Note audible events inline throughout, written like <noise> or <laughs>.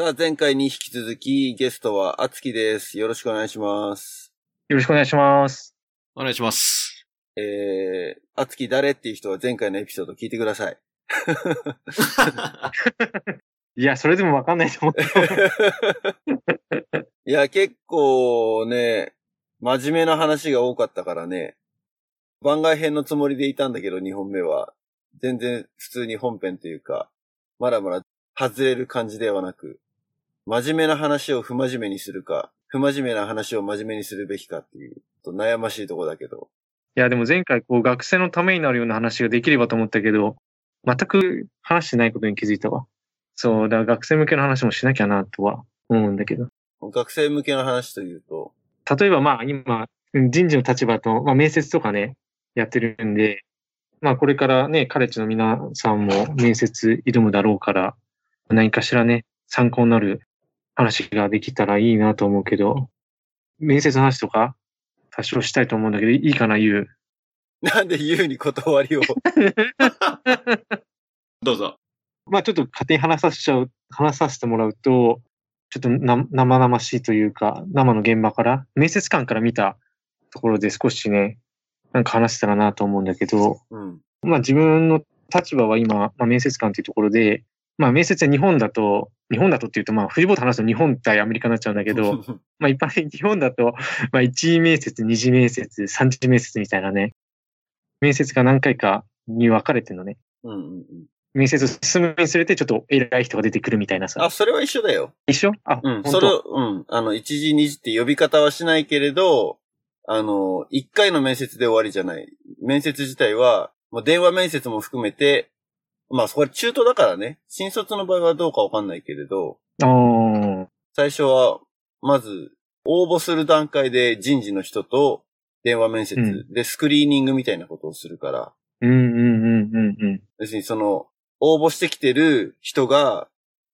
さあ、前回に引き続き、ゲストは、あつきです。よろしくお願いします。よろしくお願いします。お願いします。えー、あつき誰っていう人は前回のエピソード聞いてください。<laughs> いや、それでもわかんないと思う。<laughs> いや、結構ね、真面目な話が多かったからね、番外編のつもりでいたんだけど、2本目は。全然普通に本編というか、まだまだ外れる感じではなく、真面目な話を不真面目にするか、不真面目な話を真面目にするべきかっていう、と悩ましいとこだけど。いや、でも前回、こう、学生のためになるような話ができればと思ったけど、全く話してないことに気づいたわ。そう、だから学生向けの話もしなきゃな、とは思うんだけど。学生向けの話というと、例えばまあ、今、人事の立場と、まあ、面接とかね、やってるんで、まあ、これからね、カレッジの皆さんも面接挑むだろうから、何かしらね、参考になる話ができたらいいなと思うけど、面接の話とか、多少したいと思うんだけど、いいかな、言う。なんで言うに断りを。<laughs> どうぞ。まあちょっと勝手に話させちゃう、話させてもらうと、ちょっとな生々しいというか、生の現場から、面接官から見たところで少しね、なんか話せたらなと思うんだけど、うん。まあ自分の立場は今、まあ、面接官というところで、まあ面接は日本だと、日本だとっていうと、まあフリーボード話すと日本対アメリカになっちゃうんだけど、<laughs> まあ一般的に日本だと、まあ一次面接、二次面接、三次面接みたいなね、面接が何回かに分かれてるのね。うんうんうん。面接進むにつれてちょっと偉い人が出てくるみたいなさ。あ、それは一緒だよ。一緒？あ、うん。それを、うん。あの、一時二時って呼び方はしないけれど、あの、一回の面接で終わりじゃない。面接自体は、もう電話面接も含めて、まあ、そこは中途だからね。新卒の場合はどうかわかんないけれど、最初は、まず、応募する段階で人事の人と電話面接うでスクリーニングみたいなことをするから、うんうんうんうんうん。別にその、応募してきてる人が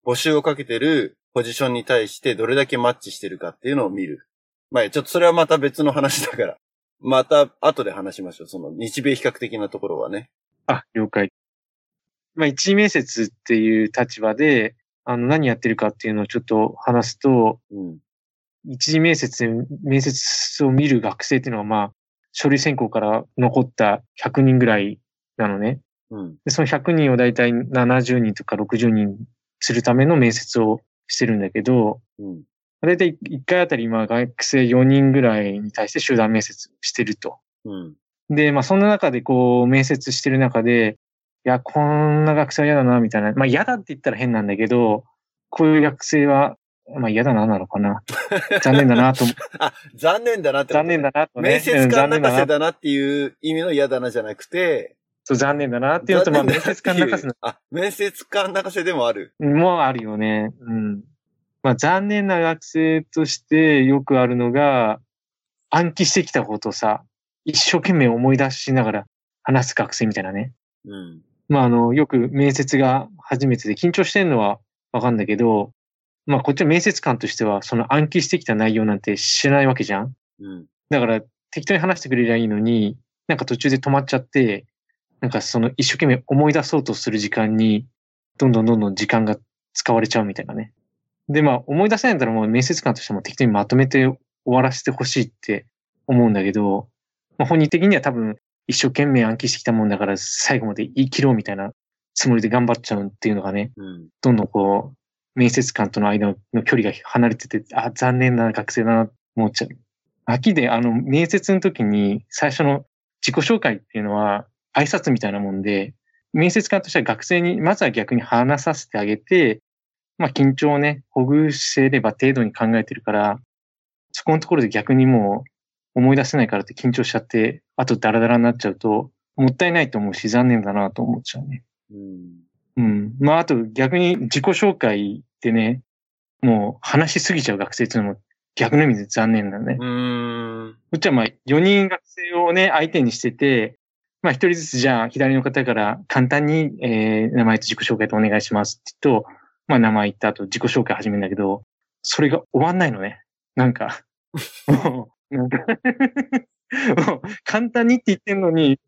募集をかけてるポジションに対してどれだけマッチしてるかっていうのを見る。まあ、ちょっとそれはまた別の話だから。また後で話しましょう。その日米比較的なところはね。あ、了解。まあ一次面接っていう立場で、あの何やってるかっていうのをちょっと話すと、うん。一次面接で面接を見る学生っていうのはまあ、書類選考から残った100人ぐらいなのね。うん。で、その100人をだいたい70人とか60人するための面接をしてるんだけど、うん。だいたい1回あたり今学生4人ぐらいに対して集団面接してると。うん。で、まあそんな中でこう面接してる中で、いや、こんな学生は嫌だな、みたいな。まあ嫌だって言ったら変なんだけど、こういう学生は、まあ嫌だな、なのかな。<laughs> 残念だなと思、あ、残念だなってこと残念だなとね。面接うん官泣か。せだなっていう意味の嫌だなじゃなくて、そう、残念だなっていうのと、まあ面接官泣かせのあ、面接官泣かせでもある。もあるよね。うん。まあ残念な学生としてよくあるのが、暗記してきたことをさ、一生懸命思い出しながら話す学生みたいなね。うん。まああの、よく面接が初めてで緊張してんのはわかんだけど、まあこっちは面接官としてはその暗記してきた内容なんて知らないわけじゃんうん。だから適当に話してくれりゃいいのに、なんか途中で止まっちゃって、なんかその一生懸命思い出そうとする時間に、どんどんどんどん時間が使われちゃうみたいなね。で、まあ思い出せないんだったらもう面接官としても適当にまとめて終わらせてほしいって思うんだけど、まあ、本人的には多分一生懸命暗記してきたもんだから最後まで言い切ろうみたいなつもりで頑張っちゃうっていうのがね、うん。どんどんこう、面接官との間の距離が離れてて、あ、残念な学生だなと思っちゃう。秋で、あの、面接の時に最初の自己紹介っていうのは挨拶みたいなもんで、面接官としては学生に、まずは逆に話させてあげて、まあ緊張をね、ほぐせれば程度に考えてるから、そこのところで逆にもう思い出せないからって緊張しちゃって、あとダラダラになっちゃうと、もったいないと思うし残念だなと思っちゃうね。うん。うん。まあ、あと逆に自己紹介ってね、もう話しすぎちゃう学生っていうのも逆の意味で残念だね。うーん。こっちはまあ4人学生をね、相手にしてて、まあ一人ずつじゃあ左の方から簡単に、えー名前と自己紹介とお願いしますって言うと、まあ名前言った後自己紹介始めるんだけど、それが終わんないのね。なんか、<laughs> なんか <laughs> もう簡単にって言ってんのに、い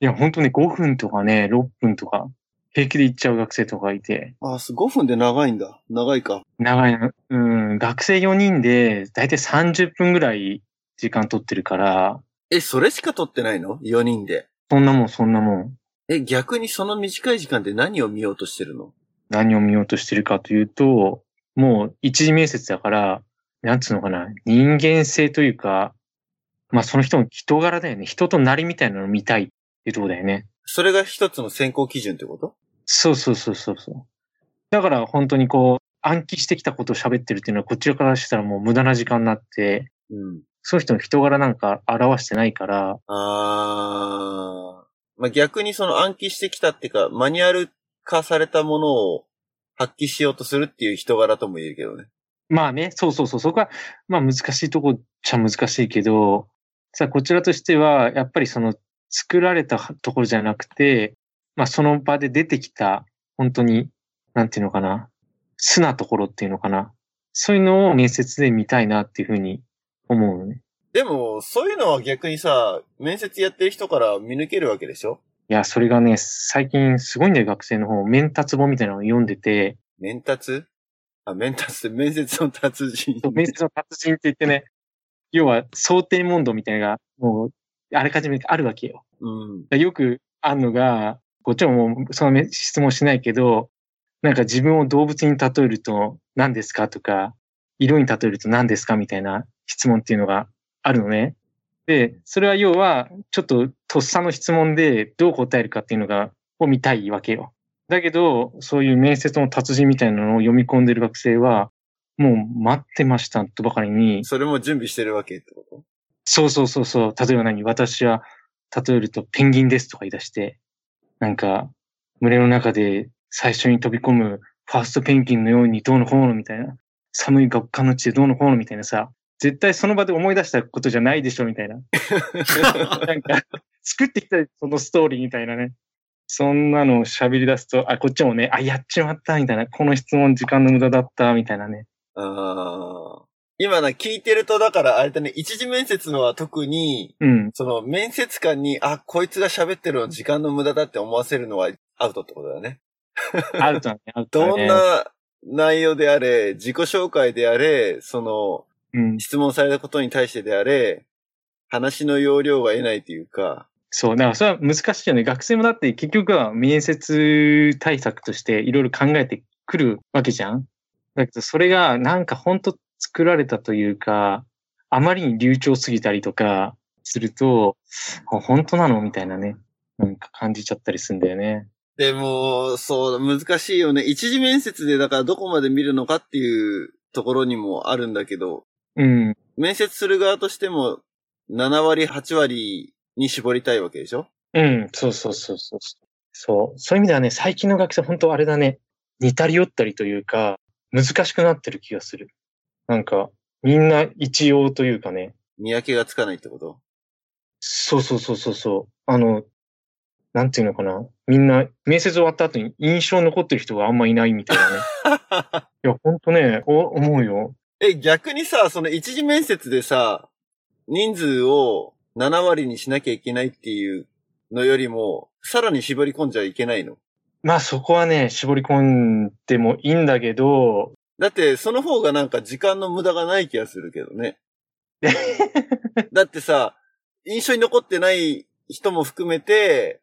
や本当ね5分とかね、6分とか平気で行っちゃう学生とかいて、あ、す5分で長いんだ。長いか。長いな、うん、学生4人で、だいたい30分ぐらい時間取ってるから、え、それしか撮ってないの ?4 人で。そんなもん、そんなもん。え、逆にその短い時間で何を見ようとしてるの？何を見ようとしてるかというと、もう一次面接だから、なんつうのかな、人間性というか、まあその人の人柄だよね。人となりみたいなのを見たいっていうところだよね。それが一つの選考基準ってこと？そうそうそうそうそう。だから本当にこう、暗記してきたことを喋ってるっていうのはこちらからしたらもう無駄な時間になって、うん。その人の人柄なんか表してないから、あー。まあ、逆にその暗記してきたっていうか、マニュアル化されたものを発揮しようとするっていう人柄とも言えるけどね。まあね、そうそうそう、そこは、まあ難しいとこっちゃ難しいけど、さあこちらとしては、やっぱりその作られたところじゃなくて、まあその場で出てきた、本当に、なんていうのかな、素なところっていうのかな。そういうのを面接で見たいなっていうふうに思うのね。でも、そういうのは逆にさ、面接やってる人から見抜けるわけでしょ？いや、それがね、最近すごいんだよ、学生の方。メンタツボみたいなのを読んでて、面達？あ、面達って面接の達人。面接の達人って言ってね、要は想定問答みたいなのが、もう、あらかじめあるわけよ。うん。よくあるのが、こっちももうそのめ質問しないけど、なんか自分を動物に例えると何ですかとか、色に例えると何ですかみたいな質問っていうのがあるのね。で、それは要は、ちょっととっさの質問でどう答えるかっていうのが、を見たいわけよ。だけど、そういう面接の達人みたいなのを読み込んでる学生は、もう待ってましたとばかりに、それも準備してるわけってこと？そうそうそうそう。例えば何？私は、例えるとペンギンですとか言い出して、なんか、群れの中で最初に飛び込むファーストペンギンのようにどうのこうのみたいな、寒い極寒の地でどうのこうのみたいなさ、絶対その場で思い出したことじゃないでしょみたいな。<laughs> なんか、作ってきたそのストーリーみたいなね。そんなのを喋り出すと、あ、こっちもね、あ、やっちまったみたいな。この質問時間の無駄だったみたいなね。ああ。今な、聞いてると、だから、あれだね、一次面接のは特に、うん。その、面接官に、あ、こいつが喋ってるの時間の無駄だって思わせるのはアウトってことだよね。<laughs> アウトだね、アウトだどね。んな内容であれ、自己紹介であれ、その、うん。質問されたことに対してであれ、話の容量が得ないというか、そう、だからそれは難しいよね。学生もだって結局は面接対策としていろいろ考えてくるわけじゃんだけどそれがなんか本当作られたというか、あまりに流暢すぎたりとかすると、あ本当なのみたいなね。なんか感じちゃったりするんだよね。でも、そう、難しいよね。一次面接でだからどこまで見るのかっていうところにもあるんだけど、うん。面接する側としても7割、8割に絞りたいわけでしょ？うん。そうそうそうそう。そう。そういう意味ではね、最近の学生本当あれだね。似たり寄ったりというか、難しくなってる気がする。なんか、みんな一様というかね。見分けがつかないってこと？そうそうそうそうそう。あの、なんていうのかな。みんな、面接終わった後に印象残ってる人があんまいないみたいなね。<laughs> いや、ほんとね、お思うよ。え、逆にさ、その一次面接でさ、人数を7割にしなきゃいけないっていうのよりも、さらに絞り込んじゃいけないのまあそこはね、絞り込んでもいいんだけど、だって、その方がなんか時間の無駄がない気がするけどね。<laughs> だってさ、印象に残ってない人も含めて、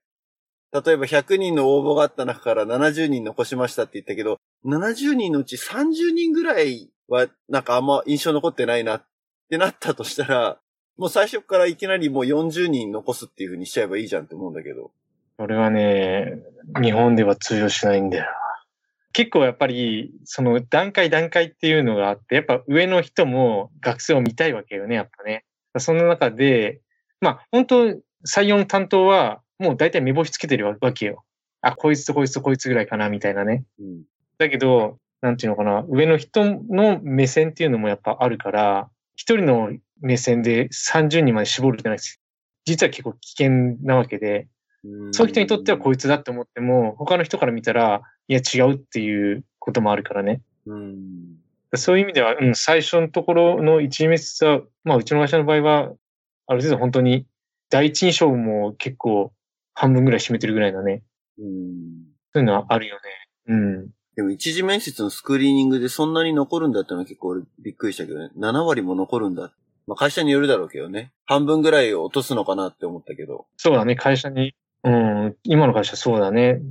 例えば100人の応募があった中から70人残しましたって言ったけど、70人のうち30人ぐらいはなんかあんま印象残ってないなってなったとしたら、もう最初からいきなりもう40人残すっていう風にしちゃえばいいじゃんって思うんだけど。それはね、日本では通用しないんだよ。結構やっぱり、その段階段階っていうのがあって、やっぱ上の人も学生を見たいわけよね、やっぱね。その中で、まあ本当採用の担当はもう大体目星つけてるわけよ。あ、こいつとこいつとこいつぐらいかな、みたいなね。うん。だけど、なんていうのかな、上の人の目線っていうのもやっぱあるから、一人の目線で30人まで絞るってないです。実は結構危険なわけで、そういう人にとってはこいつだって思っても、他の人から見たら、いや違うっていうこともあるからね。うん。そういう意味では、うん、最初のところの一位滅は、まあうちの会社の場合は、ある程度本当に第一印象も結構半分ぐらい占めてるぐらいだね。うん。そういうのはあるよね。うん。でも一次面接のスクリーニングでそんなに残るんだったのは結構俺びっくりしたけどね。7割も残るんだ。まあ会社によるだろうけどね。半分ぐらい落とすのかなって思ったけど。そうだね、会社に、うん、今の会社そうだね。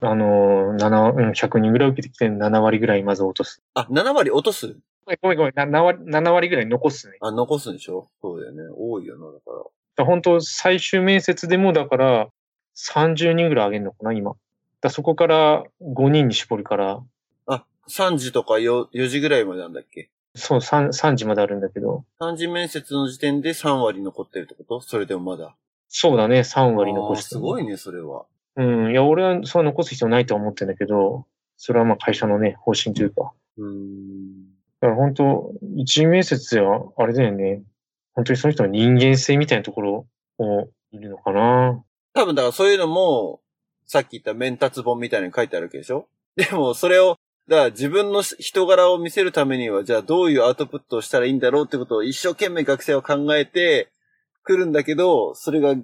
あの、7、うん、100人ぐらい受けてきて7割ぐらいまず落とす。あ、7割落とす？ごめんごめんごめん、7割、7割ぐらい残すね。あ、残すんでしょ？そうだよね。多いよな、だから。だから本当最終面接でもだから30人ぐらい上げるのかな、今。だそこから5人に絞るから、あ、3時とか 4, 4時ぐらいまでなんだっけ？そう、3、3時まであるんだけど、3時面接の時点で3割残ってるってこと？それでもまだ。そうだね、3割残して、すごいね、それは。うん、いや、俺はそう残す必要ないとは思ってんだけど、それはまあ会社のね、方針というか。うーん。だから本当、一次面接は、あれだよね。本当にその人の人間性みたいなところを見るのかな。多分だからそういうのも、さっき言ったメンタツ本みたいに書いてあるわけでしょ？<laughs> でもそれを、だから自分の人柄を見せるためには、じゃあどういうアウトプットをしたらいいんだろうってことを一生懸命学生は考えて来るんだけど、それが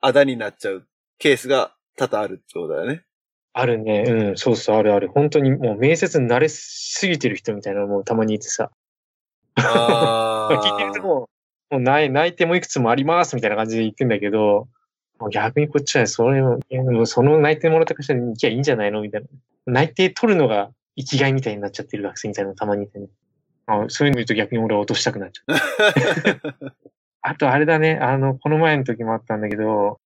あだになっちゃうケースが多々あるってことだよね。あるね。うん、そうそう、あるある。本当にもう面接に慣れすぎてる人みたいなのもたまにいてさ。あ <laughs> 聞いてるともう、もう内内定もいくつもありますみたいな感じで言ってんだけど、逆にこっちはそれその内定もらった会社に行きゃいいんじゃないのみたいな。内定取るのが生きがいみたいになっちゃってる学生みたいなのたまにいてね。あそういうの見ると逆に俺は落としたくなっちゃう。<laughs> あとあれだね、あの、この前の時もあったんだけど、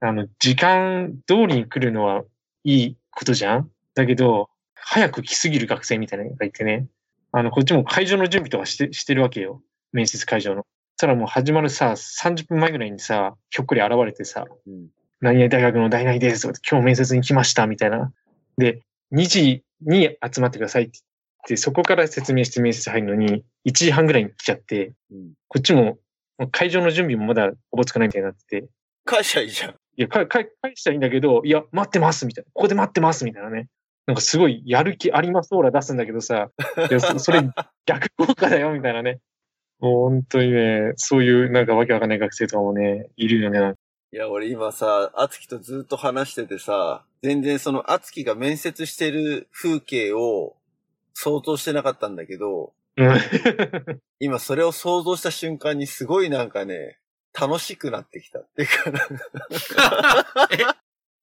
あの、時間通りに来るのはいいことじゃん？だけど、早く来すぎる学生みたいなのがいてね、あの、こっちも会場の準備とかして、してるわけよ。面接会場の。そしたらもう始まるさ、30分前ぐらいにさ、ひょっこり現れてさ、うん何々大学の大々です。今日面接に来ました。みたいな。で、2時に集まってくださいってそこから説明して面接入るのに、1時半ぐらいに来ちゃって、うんこっちも、会場の準備もまだおぼつかないみたいになってて、会社いいじゃん。いや、か、か、返したらいいんだけど、いや、待ってますみたいな。ここで待ってますみたいなね。なんかすごいやる気ありますオーラ出すんだけどさ、<laughs> それ逆効果だよみたいなね。もう本当にね、そういうなんかわけわかんない学生とかもね、いるよね。いや、俺今さ、あつきとずっと話しててさ、全然そのあつきが面接してる風景を想像してなかったんだけど、うん。今それを想像した瞬間にすごいなんかね、楽しくなってきた。っていうかなんかえ、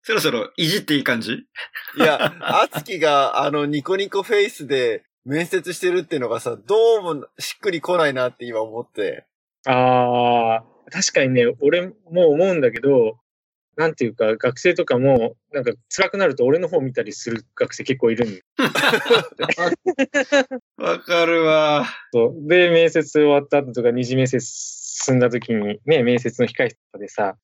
そろそろいじっていい感じ？いや、あつきがあのニコニコフェイスで面接してるっていうのがさ、どうもしっくりこないなって今思って。ああ、確かにね、俺も思うんだけど、なんていうか、学生とかも、なんか辛くなると俺の方見たりする学生結構いるん <laughs> わかるわ。そう。で、面接終わった後とか、二次面接進んだ時に、ね、面接の控室とかでさ、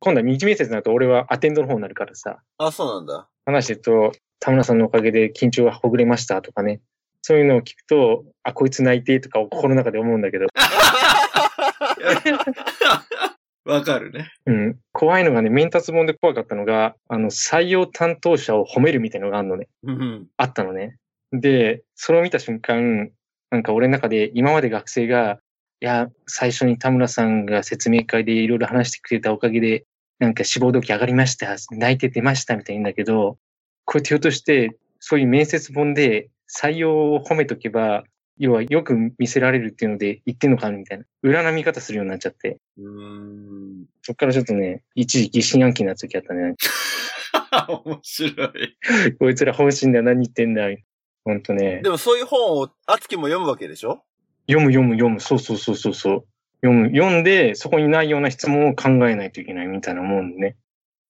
今度は二次面接になると俺はアテンドの方になるからさ、あ、そうなんだ。話してると、田村さんのおかげで緊張がほぐれましたとかね、そういうのを聞くと、あ、こいつ泣いてとか心の中で思うんだけど、<laughs> わかるね。うん。怖いのがね、メンタツ本で怖かったのが、あの、採用担当者を褒めるみたいなのがあるのね。うん。あったのね。で、それを見た瞬間、なんか俺の中で今まで学生が、いや、最初に田村さんが説明会でいろいろ話してくれたおかげで、なんか志望動機上がりました、泣いて出ましたみたいなんだけど、こうやってひょっとして、そういう面接本で採用を褒めとけば、要はよく見せられるっていうので言ってんのかなみたいな。裏な見方するようになっちゃって。うーん。そっからちょっとね、一時疑心暗鬼になった時あったね。<laughs> 面白い。こいつら本心だ何言ってんだ。ほんとね。でもそういう本をあつきも読むわけでしょ？読む読む読む。そうそうそうそうそう。読む。読んで、そこにないような質問を考えないといけないみたいなもんね。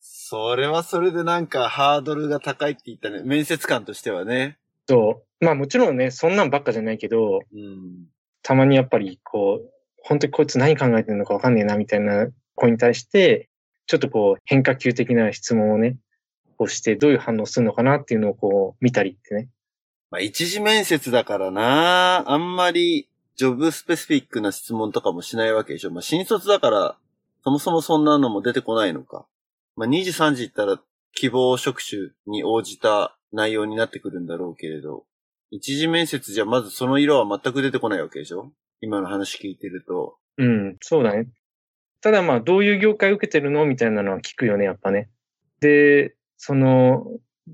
それはそれでなんかハードルが高いって言ったね。面接官としてはね。そう。まあもちろんね、そんなんばっかじゃないけど、うん。たまにやっぱりこう、本当にこいつ何考えてるのかわかんねえなみたいな子に対して、ちょっとこう変化球的な質問をね、こうしてどういう反応するのかなっていうのをこう見たりってね。まあ一次面接だからな。あんまりジョブスペシフィックな質問とかもしないわけでしょ。まあ新卒だから、そもそもそんなのも出てこないのか。まあ2時3時行ったら希望職種に応じた内容になってくるんだろうけれど、一次面接じゃまずその色は全く出てこないわけでしょ？今の話聞いてると。うん、そうだね。ただまあ、どういう業界受けてるの？みたいなのは聞くよね、やっぱね。で、その、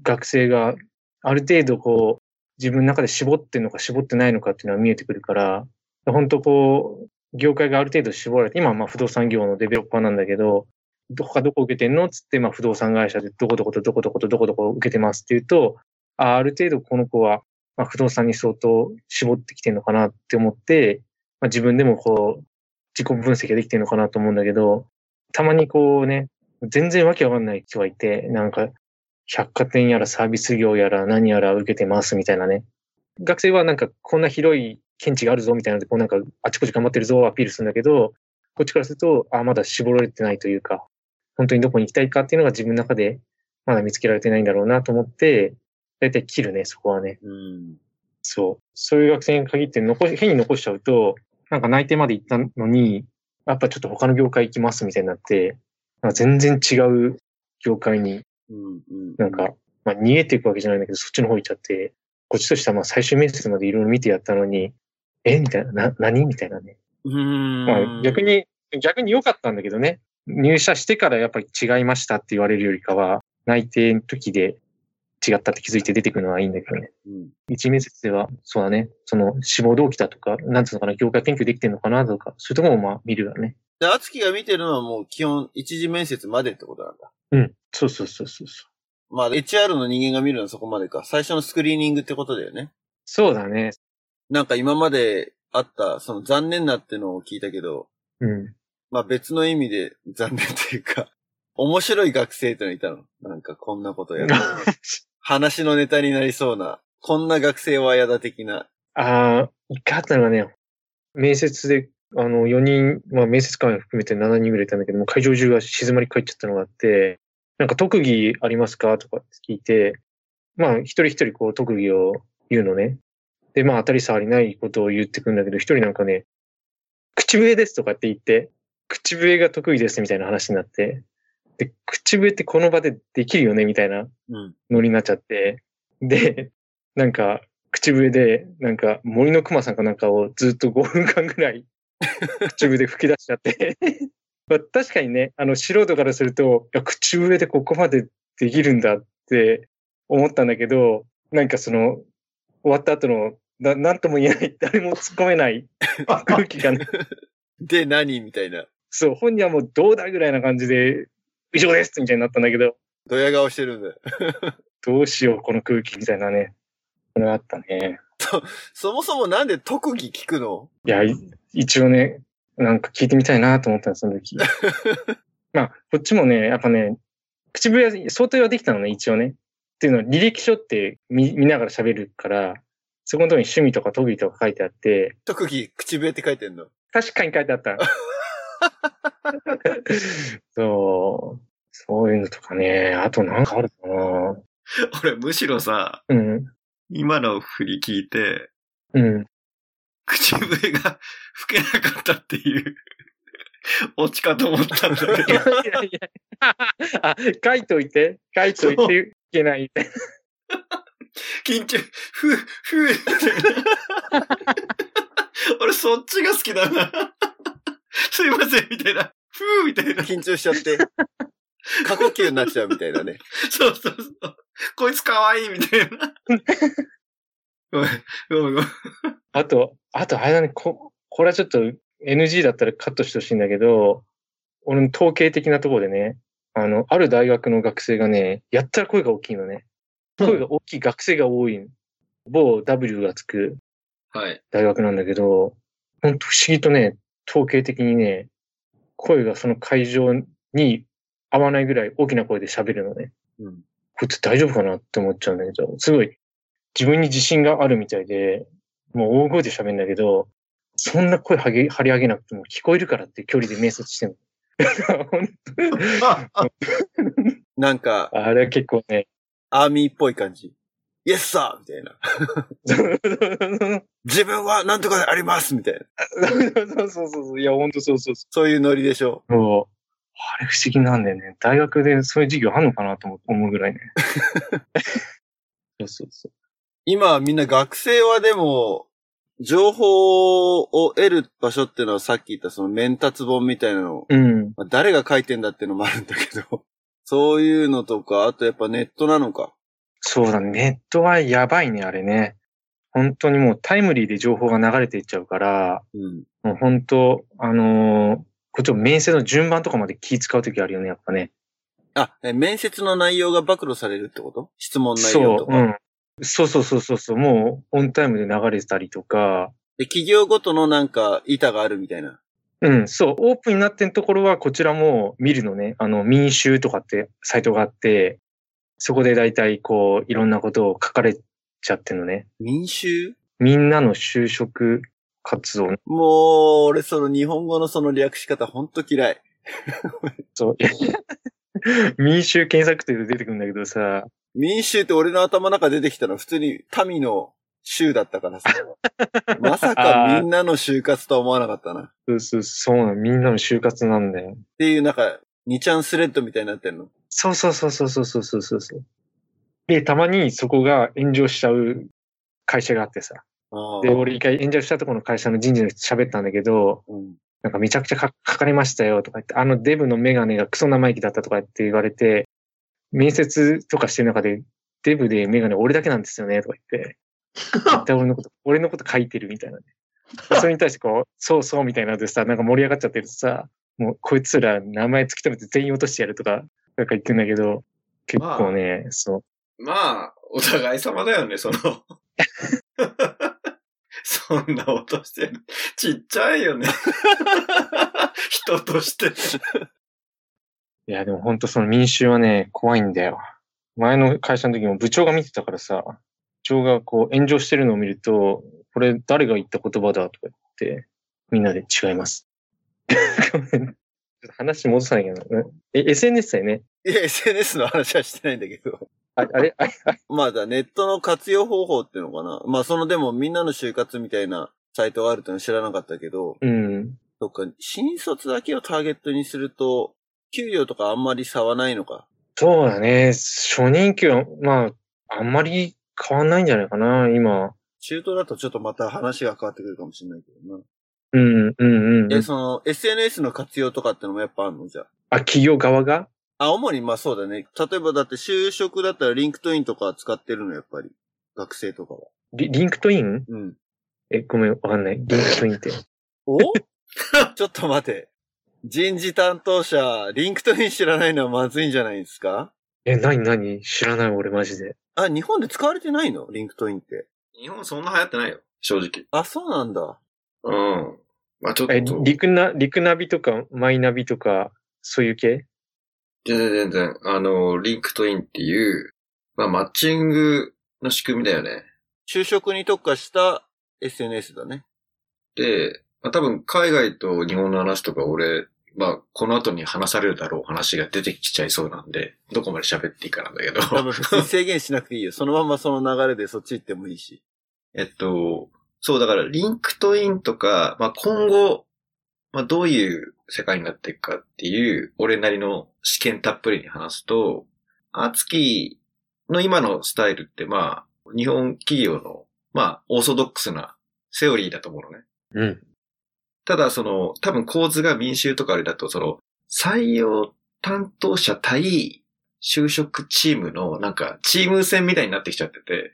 学生がある程度こう、自分の中で絞ってんのか絞ってないのかっていうのは見えてくるから、本当こう、業界がある程度絞られて、今はまあ不動産業のデベロッパーなんだけど、どこかどこ受けてんの？つって、まあ不動産会社でどこどことどこどことどこどこ受けてますっていうと、あある程度この子は、まあ、不動産に相当絞ってきてるのかなって思って、まあ、自分でもこう、自己分析ができてるのかなと思うんだけど、たまにこうね、全然わけわかんない人がいて、なんか、百貨店やらサービス業やら何やら受けてますみたいなね。学生はなんかこんな広い見地があるぞみたいなので、こうなんかあちこち頑張ってるぞアピールするんだけど、こっちからすると、あ、まだ絞られてないというか、本当にどこに行きたいかっていうのが自分の中でまだ見つけられてないんだろうなと思って、だいたい切るね、そこはね。うん。そう。そういう学生に限って残し、変に残しちゃうと、なんか内定まで行ったのに、やっぱちょっと他の業界行きますみたいになって、なんか全然違う業界にうん。うん。なんか、まあ逃げていくわけじゃないんだけど、そっちの方行っちゃって、こっちとしてはまあ最終面接までいろいろ見てやったのに、え？みたいな、な、何？みたいなね。うん。まあ逆。に、逆に良かったんだけどね。入社してからやっぱり違いましたって言われるよりかは、内定の時で違ったって気づいて出てくるのはいいんだけどね。うん。一面接では、そうだね。その志望動機だとか、なんつうのかな、業界研究できてるのかなとか、そういうところもまあ見るよね。で、あつきが見てるのはもう基本一次面接までってことなんだ。うん。そうそうそうそうそう。まあ、HR の人間が見るのはそこまでか。最初のスクリーニングってことだよね。そうだね。なんか今まであった、その残念なってのを聞いたけど、うん。まあ別の意味で残念というか、面白い学生ってのいたの。なんかこんなことやる。<laughs> 話のネタになりそうな、こんな学生は嫌だ的な。ああ、一回あったのがね、面接で、あの、4人、まあ面接官含めて7人ぐらいいたんだけども、会場中が静まり返っちゃったのがあって、なんか特技ありますかとか聞いて、まあ一人一人こう特技を言うのね。で、まあ当たり障りないことを言ってくんだけど、一人なんかね、口笛ですとかって言って、口笛が得意ですみたいな話になって、で、口笛ってこの場でできるよねみたいなうん。ノリになっちゃって、で、なんか、口笛で、なんか、森の熊さんかなんかをずっと5分間ぐらい、<laughs> 口笛で吹き出しちゃって。まあ、確かにね、あの、素人からすると、いや、口笛でここまでできるんだって思ったんだけど、なんかその、終わった後の、ななんとも言えない、誰も突っ込めない <laughs> 空気がね、で、何みたいな。そう、本人はもうどうだぐらいな感じで、以上ですみたいになったんだけど、ドヤ顔してるんだよ。どうしよう、この空気みたいなね。それがあったね。そもそもなんで特技聞くの？いや、い一応ね、なんか聞いてみたいなと思ったんです、その時。<laughs> まあ、こっちもね、やっぱね、口笛は相当はできたのね、一応ね。っていうのは履歴書って見見ながら喋るから、そこのとこに趣味とか特技とか書いてあって、特技、口笛って書いてんの？確かに書いてあった。そう、そういうのとかね、あとなんかあるかな。俺むしろさ、うん、今の振り聞いて、うん。口笛が <laughs> 吹けなかったっていう、オチかと思ったんだけいやど。いやいや。あ、書いといて、書いといていけない。<laughs> 緊張、ふ、ふ。<laughs> 俺そっちが好きだな。<laughs> すいません、みたいな。ふーみたいな。緊張しちゃって、過呼吸になっちゃうみたいなね。<laughs> そうそうそう。こいつかわいい、みたいな。ごめん、ごめん、ごめん。あと、あと、あれだね、こ、これはちょっと NG だったらカットしてほしいんだけど、俺の統計的なところでね、あの、ある大学の学生がね、やったら声が大きいのね。声が大きい学生が多い。某 W がつくはい。大学なんだけど、ほんと不思議とね、統計的にね、声がその会場に合わないぐらい大きな声で喋るのね。うん。こいつ大丈夫かなって思っちゃうんだけど、すごい自分に自信があるみたいで、もう大声で喋るんだけど、そんな声はげ張り上げなくても聞こえるからって距離で面接してる <laughs> <laughs> なんか、あれは結構ね、アーミーっぽい感じ。イエスサーみたいな。<laughs> 自分はなんとかでありますみたいな。そうそうそう。いや、ほんとそうそうそそういうノリでしょ。う。そうあれ不思議なんだよね。大学でそういう授業あんのかなと思思うぐらいね。<laughs> そうそうそう。今みんな学生はでも、情報を得る場所っていうのはさっき言ったその面達本みたいなの、うん。まあ誰が書いてんだっていうのもあるんだけど、そういうのとか、あとやっぱネットなのか。そうだ、ネットはやばいね、あれね。本当にもうタイムリーで情報が流れていっちゃうから、うん。もう本当、あのーこっちも面接の順番とかまで気使うときあるよね、やっぱね。あ、え面接の内容が暴露されるってこと？質問内容そう、とか。うん。そうそうそうそうそう、もうオンタイムで流れてたりとか、で企業ごとのなんか板があるみたいな。うん、そう、オープンになってんところはこちらも見るのね。あの、民衆とかってサイトがあって、そこで大体こう、いろんなことを書かれちゃってんのね。民衆？みんなの就職活動。もう、俺その日本語のその略し方ほんと嫌い。<laughs> そう。<laughs> 民衆検索って出てくるんだけどさ、民衆って俺の頭の中出てきたの普通に民の衆だったからさ。<laughs> まさかみんなの就活とは思わなかったな。っそうそう、そうなの。みんなの就活なんだよ。ていうなんか、2ちゃんスレッドみたいになってんの？そうそうそうそうそうそうそうそう。で、たまにそこが炎上しちゃう会社があってさ。あで、俺一回炎上したところの会社の人事の人喋ったんだけど、うん。なんかめちゃくちゃか書かれましたよとか言って、あのデブのメガネがクソ生意気だったとかって言われて、面接とかしてる中で、デブでメガネ俺だけなんですよねとか言って、絶対俺のこと、<laughs> 俺のこと書いてるみたいなね。それに対してこう、そうそうみたいなのでさ、なんか盛り上がっちゃってるとさ、もうこいつら名前突き止めて全員落としてやるとか、なんか言ってんだけど、結構ね、そう。まあ、お互い様だよね、その。<laughs> そんな落としてる。ちっちゃいよね。<laughs> 人として。いや、でも本当その民衆はね、怖いんだよ。前の会社の時も部長が見てたからさ、部長がこう炎上してるのを見ると、これ誰が言った言葉だとか言って、みんなで違います。ごめんちょっと話戻さなきゃな。え、SNS だよね。いや、SNS の話はしてないんだけど。ああれ？あ <laughs> れまあだ、ネットの活用方法っていうのかな。まあそのでもみんなの就活みたいなサイトがあるっての知らなかったけど、うん。そっか、新卒だけをターゲットにすると、給料とかあんまり差はないのか。そうだね。初任給は、まあ、あんまり変わんないんじゃないかな、今。中途だとちょっとまた話が変わってくるかもしれないけどな。うん、うん、うん。え、その、SNS の活用とかってのもやっぱあるのじゃあ？あ、企業側が？あ、主にまあそうだね。例えばだって就職だったらリンクトインとか使ってるの、やっぱり。学生とかは。リリンクトインうん。え、ごめん、わかんない。リンクトインって。お？<laughs> ちょっと待て。人事担当者、リンクトイン知らないのはまずいんじゃないですか？え、なになに知らない俺マジで。あ、日本で使われてないの？リンクトインって。日本そんな流行ってないよ、正直。あ、そうなんだ。うん。まあちょっと、え、リクナ、リクナビとかマイナビとか、そういう系？全然全然、あの、リンクトインっていう、まあマッチングの仕組みだよね。就職に特化した SNS だね。で、まあ、多分海外と日本の話とか俺、まあこの後に話されるだろう話が出てきちゃいそうなんで、どこまで喋っていいかなんだけど。多分制限しなくていいよ。そのままその流れでそっち行ってもいいし。えっと、そうだからリンクトインとか、まあ今後、まあどういう世界になっていくかっていう、俺なりの私見たっぷりに話すと、アツキの今のスタイルってまあ、日本企業の、まあ、オーソドックスなセオリーだと思うのね。うん。ただ、その、多分構図が民衆とかあれだと、その、採用担当者対就職チームの、なんか、チーム戦みたいになってきちゃってて、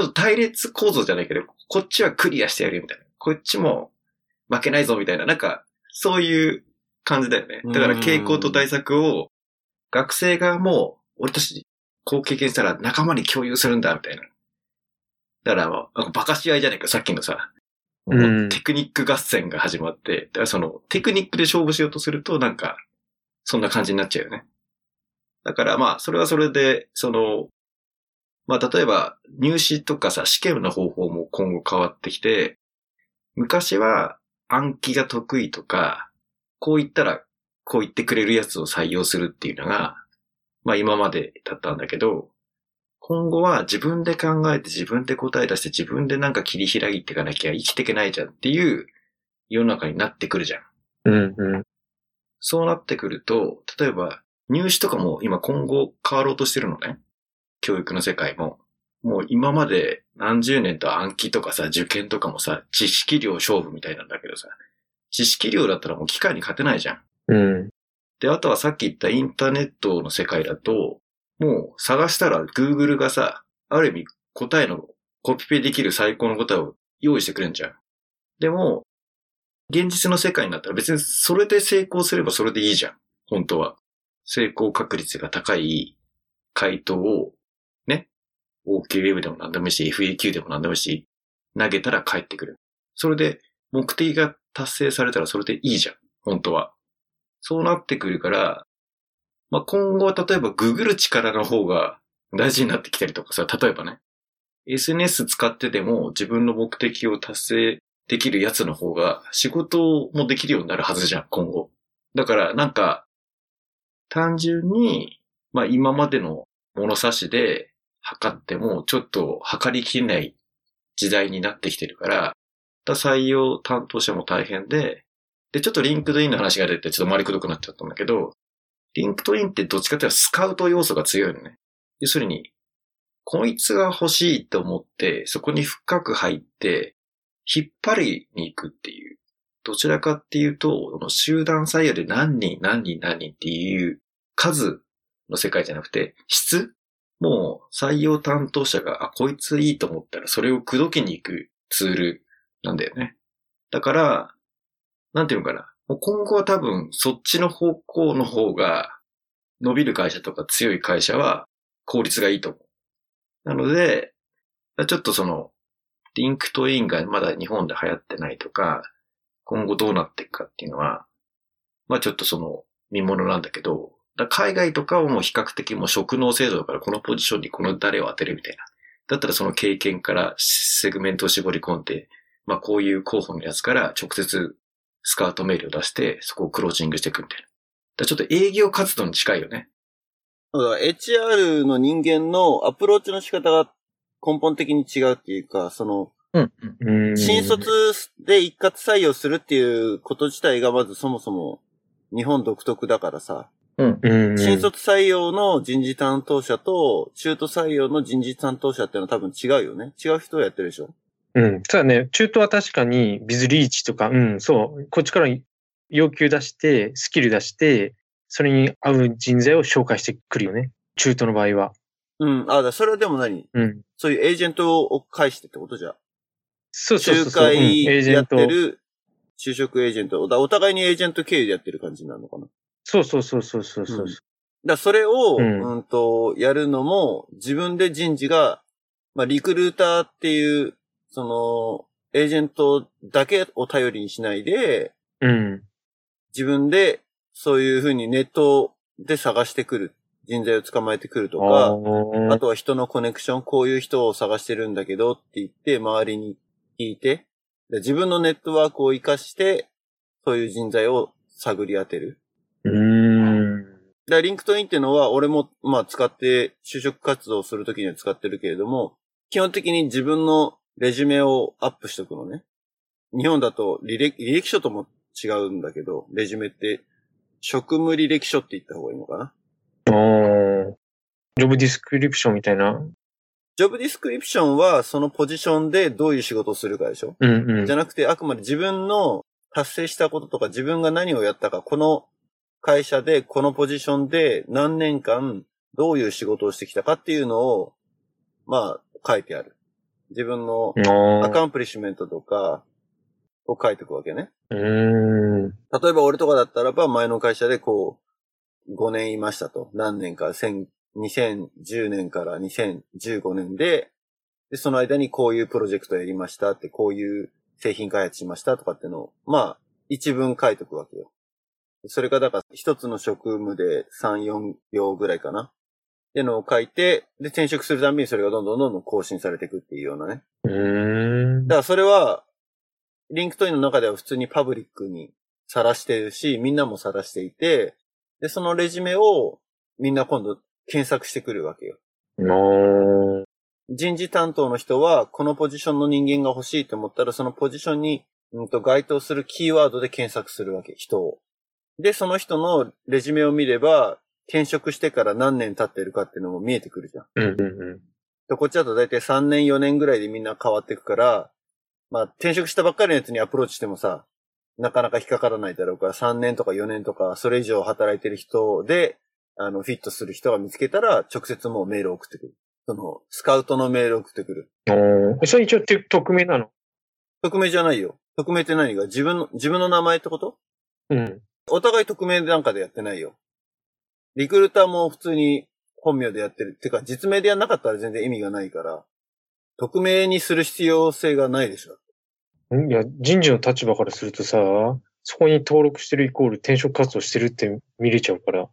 ちょっと対立構造じゃないけど、こっちはクリアしてやるよみたいな。こっちも負けないぞみたいな、なんか、そういう感じだよね。だから傾向と対策を、学生側も、俺たち、こう経験したら仲間に共有するんだ、みたいな。だから、まあ、バカし合いじゃないか、さっきのさ、うんテクニック合戦が始まって、だからそのテクニックで勝負しようとするとなんか、そんな感じになっちゃうよね。だからまあ、それはそれで、その、まあ例えば入試とかさ、試験の方法も今後変わってきて、昔は暗記が得意とか、こう言ったらこう言ってくれるやつを採用するっていうのが、まあ今までだったんだけど、今後は自分で考えて自分で答え出して自分でなんか切り開いていかなきゃ生きていけないじゃんっていう世の中になってくるじゃん。うん、うん。そうなってくると、例えば入試とかも今今後変わろうとしてるのね。教育の世界も。もう今まで何十年と暗記とかさ、受験とかもさ、知識量勝負みたいなんだけどさ、知識量だったらもう機械に勝てないじゃん。うん。で、あとはさっき言ったインターネットの世界だと、もう探したら Google がさ、ある意味答えのコピペできる最高の答えを用意してくれんじゃん。でも、現実の世界になったら別にそれで成功すればそれでいいじゃん。本当は。成功確率が高い回答を、ね。OKWeb でも何でもいいし、FAQ でも何でもいいし、投げたら返ってくる。それで目的が達成されたらそれでいいじゃん。本当は。そうなってくるから、まあ、今後は例えばググる力の方が大事になってきたりとかさ、例えばね。SNS 使ってでも自分の目的を達成できるやつの方が仕事もできるようになるはずじゃん、今後。だからなんか、単純に、まあ今までの物差しで測ってもちょっと測りきれない時代になってきてるから、採用担当者も大変で、で、ちょっとリンクトインの話が出てちょっと回りくどくなっちゃったんだけど、リンクトインってどっちかっていうとスカウト要素が強いのね。要するに、こいつが欲しいと思って、そこに深く入って、引っ張りに行くっていう。どちらかっていうと、集団採用で何人何人何人っていう数の世界じゃなくて、質もう採用担当者が、あ、こいついいと思ったらそれを口説きに行くツールなんだよね。だから、なんていうのかな。もう今後は多分そっちの方向の方が伸びる会社とか強い会社は効率がいいと思う。なので、ちょっとその、リンクトインがまだ日本で流行ってないとか、今後どうなっていくかっていうのは、まあちょっとその見物なんだけど、海外とかはもう比較的もう職能制度だからこのポジションにこの誰を当てるみたいな。だったらその経験からセグメントを絞り込んで、まあこういう候補のやつから直接スカウトメールを出して、そこをクロージングしていくみたいな。だちょっと営業活動に近いよね。HR の人間のアプローチの仕方が根本的に違うっていうか、その、うん、新卒で一括採用するっていうこと自体がまずそもそも日本独特だからさ。うん、新卒採用の人事担当者と中途採用の人事担当者っていうのは多分違うよね。違う人をやってるでしょ。うん。ただね、中途は確かにビズリーチとか、うん、そう、こっちから要求出して、スキル出して、それに合う人材を紹介してくるよね。中途の場合は。うん。あ、だそれはでも何？うん。そういうエージェントを介してってことじゃ。そうそうそう仲介やってる、就職エージェント。だお互いにエージェント経由でやってる感じなのかな。そうそうそうそうそうそう、うん。だそれを、うん、うんと、やるのも、自分で人事が、まあ、リクルーターっていうその、エージェントだけを頼りにしないで、うん。自分でそういうふうにネットで探してくる。人材を捕まえてくるとか、あとは人のコネクション、こういう人を探してるんだけどって言って、周りに聞いて、自分のネットワークを活かして、そういう人材を探り当てる。うん。で、リンクトインっていうのは、俺も、まあ、使って、就職活動をするときには使ってるけれども、基本的に自分のレジュメをアップしとくのね。日本だと履歴、履歴書とも違うんだけど、レジュメって、職務履歴書って言った方がいいのかなあジョブディスクリプションみたいな？ジョブディスクリプションはそのポジションでどういう仕事をするかでしょ？うんうん。じゃなくて、あくまで自分の達成したこととか自分が何をやったか、この会社でこのポジションで何年間どういう仕事をしてきたかっていうのを、まあ、書いてある。自分のアカンプリッシュメントとかを書いていくわけね。うん。例えば俺とかだったらば前の会社でこう、5年いましたと。何年か、2010年から2015年で、で、その間にこういうプロジェクトやりましたって、こういう製品開発しましたとかっていうのを、まあ、一文書いとくわけよ。それがだから一つの職務で3、4行ぐらいかな。っていうのを書いて、で、転職するたびにそれがどんどんどんどん更新されていくっていうようなね。うん。だからそれは、リンクトインの中では普通にパブリックにさらしてるし、みんなもさらしていて、で、そのレジュメをみんな今度検索してくるわけよ。人事担当の人は、このポジションの人間が欲しいと思ったら、そのポジションに、うん、と該当するキーワードで検索するわけ、人を。で、その人のレジュメを見れば、転職してから何年経ってるかっていうのも見えてくるじゃん。うんうんうん。で、こっちだと大体3年4年ぐらいでみんな変わっていくから、まあ転職したばっかりのやつにアプローチしてもさ、なかなか引っかからないだろうから3年とか4年とかそれ以上働いてる人で、あの、フィットする人が見つけたら直接もうメールを送ってくる。その、スカウトのメール送ってくる。おーそれ一応て匿名なの？匿名じゃないよ。匿名って何が？自分の、自分の名前ってこと？うん。お互い匿名なんかでやってないよ。リクルーターも普通に本名でやってる。てか、実名でやんなかったら全然意味がないから、匿名にする必要性がないでしょ。ん？いや、人事の立場からするとさ、そこに登録してるイコール転職活動してるって見れちゃうから。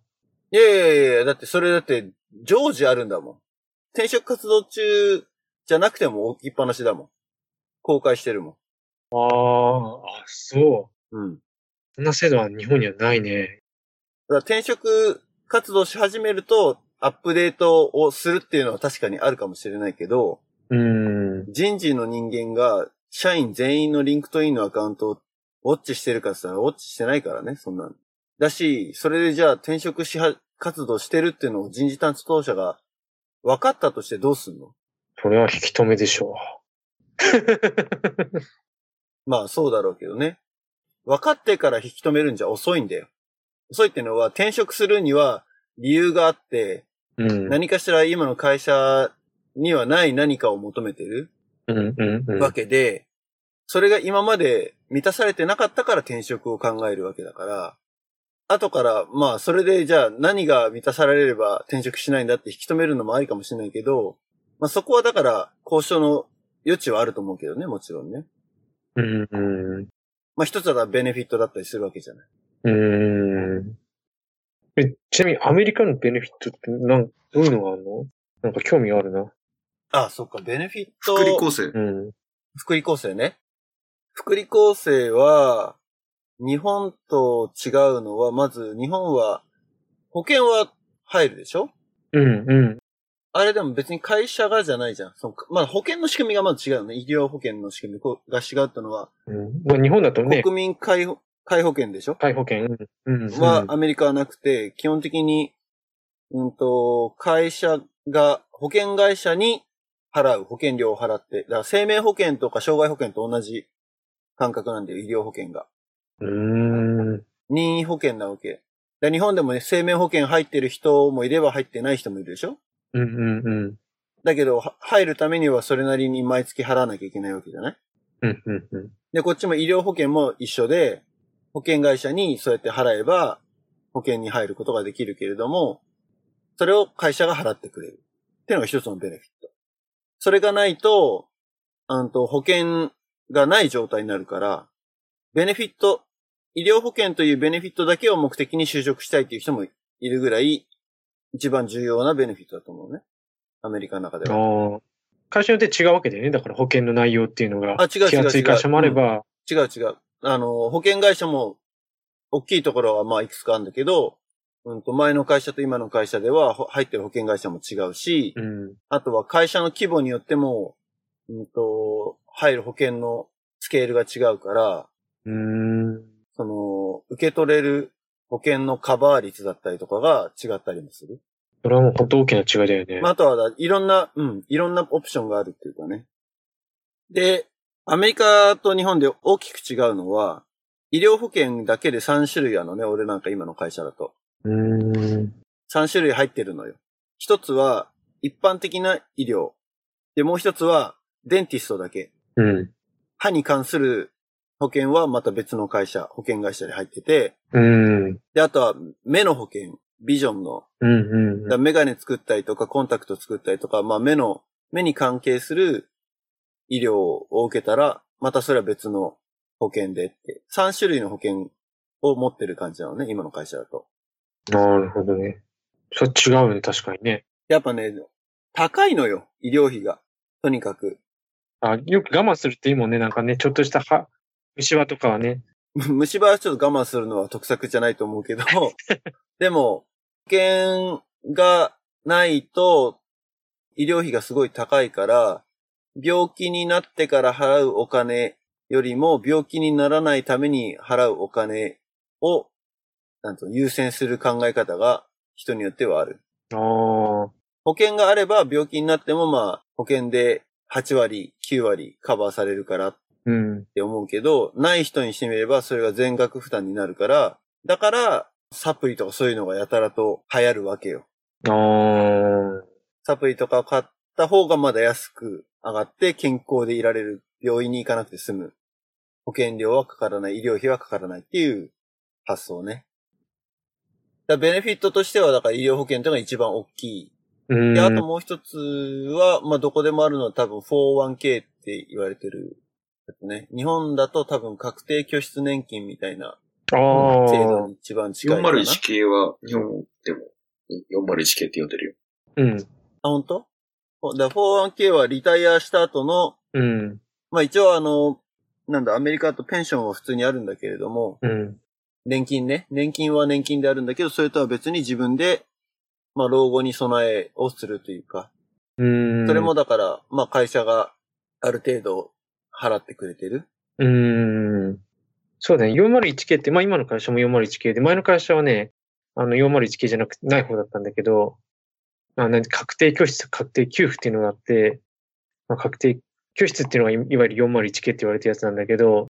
いやいやいやだってそれだって常時あるんだもん。転職活動中じゃなくても置きっぱなしだもん。公開してるもああ、あ、そう。ん。うん。そんな制度は日本にはないね。だから転職活動し始めると、アップデートをするっていうのは確かにあるかもしれないけど、うーん。人事の人間が社員全員のリンクトインのアカウントをウォッチしてるかって言ったらウォッチしてないからね、そんなの。だし、それでじゃあ転職しは、活動してるっていうのを人事担当者が分かったとしてどうすんの？それは引き止めでしょ <laughs> まあそうだろうけどね。分かってから引き止めるんじゃ遅いんだよ。遅いっていうのは転職するには理由があって、う。うん。何かしら今の会社にはない何かを求めてるうんうんうん。わけで、それが今まで満たされてなかったから転職を考えるわけだから、後から、まあ、それでじゃあ何が満たされれば転職しないんだって引き止めるのもありかもしれないけど、まあそこはだから交渉の余地はあると思うけどね、もちろんね。うんうん。まあ一つはベネフィットだったりするわけじゃない。うーん。え、ちなみにアメリカのベネフィットってなん、どういうのがあるの？なんか興味あるな。あそっか、ベネフィット。福利厚生。うん。福利厚生ね。福利厚生は、日本と違うのは、まず日本は保険は入るでしょ？うんうん。あれでも別に会社がじゃないじゃん。そのまあ保険の仕組みがまず違うね。医療保険の仕組みが違うってのは、うん。まあ日本だとね、国民皆保険でしょ？介保険、うん。うん。はアメリカはなくて、基本的に、うんと、会社が保険会社に払う保険料を払って、だから生命保険とか障害保険と同じ感覚なんだよ、医療保険が。うーん。任意保険なわけ。で日本でもね、生命保険入ってる人もいれば入ってない人もいるでしょ？うんうんうん。だけど、は入るためにはそれなりに毎月払わなきゃいけないわけじゃない？うんうんうん。で、こっちも医療保険も一緒で、保険会社にそうやって払えば、保険に入ることができるけれども、それを会社が払ってくれる。っていうのが一つのベネフィット。それがないと、うんと、保険がない状態になるから、ベネフィット、医療保険というベネフィットだけを目的に就職したいっていう人もいるぐらい、一番重要なベネフィットだと思うね。アメリカの中では。会社によって違うわけだよね。だから保険の内容っていうのが。あ違う違う違う気厚い会社もあれば、違う違う。あの、保険会社も、大きいところはまあいくつかあるんだけど、うんと、前の会社と今の会社ではほ入ってる保険会社も違うし、うん。あとは会社の規模によっても、うんと、入る保険のスケールが違うから、うーん。その、受け取れる保険のカバー率だったりとかが違ったりもする？それはもう本当大きな違いだよね。まあ、あとはだ、いろんな、うん、いろんなオプションがあるっていうかね。で、アメリカと日本で大きく違うのは、医療保険だけで3種類あるのね、俺なんか今の会社だと。うーん。3種類入ってるのよ。一つは、一般的な医療。で、もう一つは、デンティストだけ。うん。歯に関する保険はまた別の会社、保険会社で入ってて、うん。で、あとは目の保険、ビジョンのうんうんメガネ作ったりとか、コンタクト作ったりとか、まあ目の、目に関係する医療を受けたら、またそれは別の保険でって、3種類の保険を持ってる感じなのね、今の会社だと。なるほどね。それ違うよね、確かにね。やっぱね、高いのよ、医療費が。とにかく。あ、よく我慢するっていいもんね。なんかね、ちょっとした歯、虫歯とかはね。<laughs> 虫歯はちょっと我慢するのは得策じゃないと思うけど、<laughs> でも、保険がないと、医療費がすごい高いから、病気になってから払うお金よりも、病気にならないために払うお金を、なんと優先する考え方が人によってはある。保険があれば病気になってもまあ、保険で8割、9割カバーされるからうん。って思うけど、ない人にしてみればそれが全額負担になるから、だから、サプリとかそういうのがやたらと流行るわけよ。ああ。サプリとかを買った方がまだ安く上がって健康でいられる。病院に行かなくて済む。保険料はかからない。医療費はかからないっていう発想ね。だベネフィットとしては、だから医療保険というのが一番大きい。うん。で、あともう一つは、まあ、どこでもあるのは多分 401k って言われてるやつね。日本だと多分確定拠出年金みたいなああ。制度に一番近いかな。401系は日本でも401系って呼んでるよ。うん。あ、本当？だ 401k はリタイアした後の、うん。まあ一応あの、なんだ、アメリカだとペンションは普通にあるんだけれども、うん。年金ね。年金は年金であるんだけど、それとは別に自分で、まあ老後に備えをするというか、うん。それもだから、まあ会社がある程度払ってくれてる？うーん。そうだね。401系って、まあ今の会社も401系で、前の会社はね、あの401系じゃなくない方だったんだけど、まあ、なんで確定拠出、確定給付っていうのがあって、まあ、確定拠出っていうのがいいわゆる401系って言われたやつなんだけど、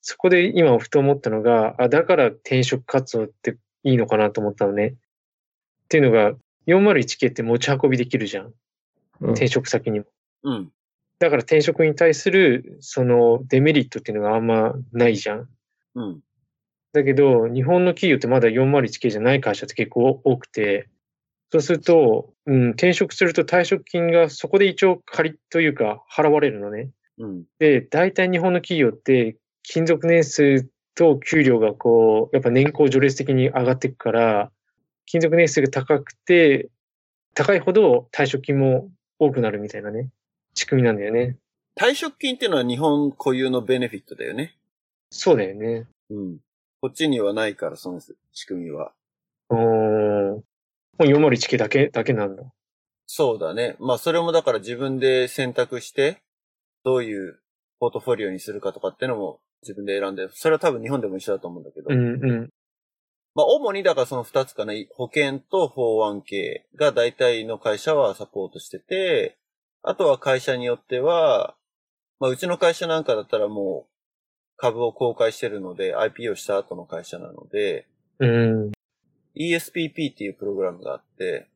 そこで今ふと思ったのが、あ、だから転職活動っていいのかなと思ったのね。っていうのが、401系って持ち運びできるじゃん。うん転職先にも。うん。だから転職に対する、そのデメリットっていうのがあんまないじゃん。うん。だけど、日本の企業ってまだ401系じゃない会社って結構多くて、そうすると、うん、転職すると退職金がそこで一応仮というか払われるのね。うん。で、大体日本の企業って勤続年数と給料がこう、やっぱ年功序列的に上がっていくから、勤続年数が高くて、高いほど退職金も多くなるみたいなね、仕組みなんだよね。退職金っていうのは日本固有のベネフィットだよね。そうだよね。うん。こっちにはないから、その仕組みは。うーん。もう401系だけ、だけなんだ。そうだね。まあ、それもだから自分で選択して、どういうポートフォリオにするかとかっていうのも自分で選んで、それは多分日本でも一緒だと思うんだけど。うんうん。まあ、主にだからその二つかな。保険と 401k が大体の会社はサポートしてて、あとは会社によっては、まあ、うちの会社なんかだったらもう株を公開してるので、IPO した後の会社なので、うん。ESPP っていうプログラムがあって、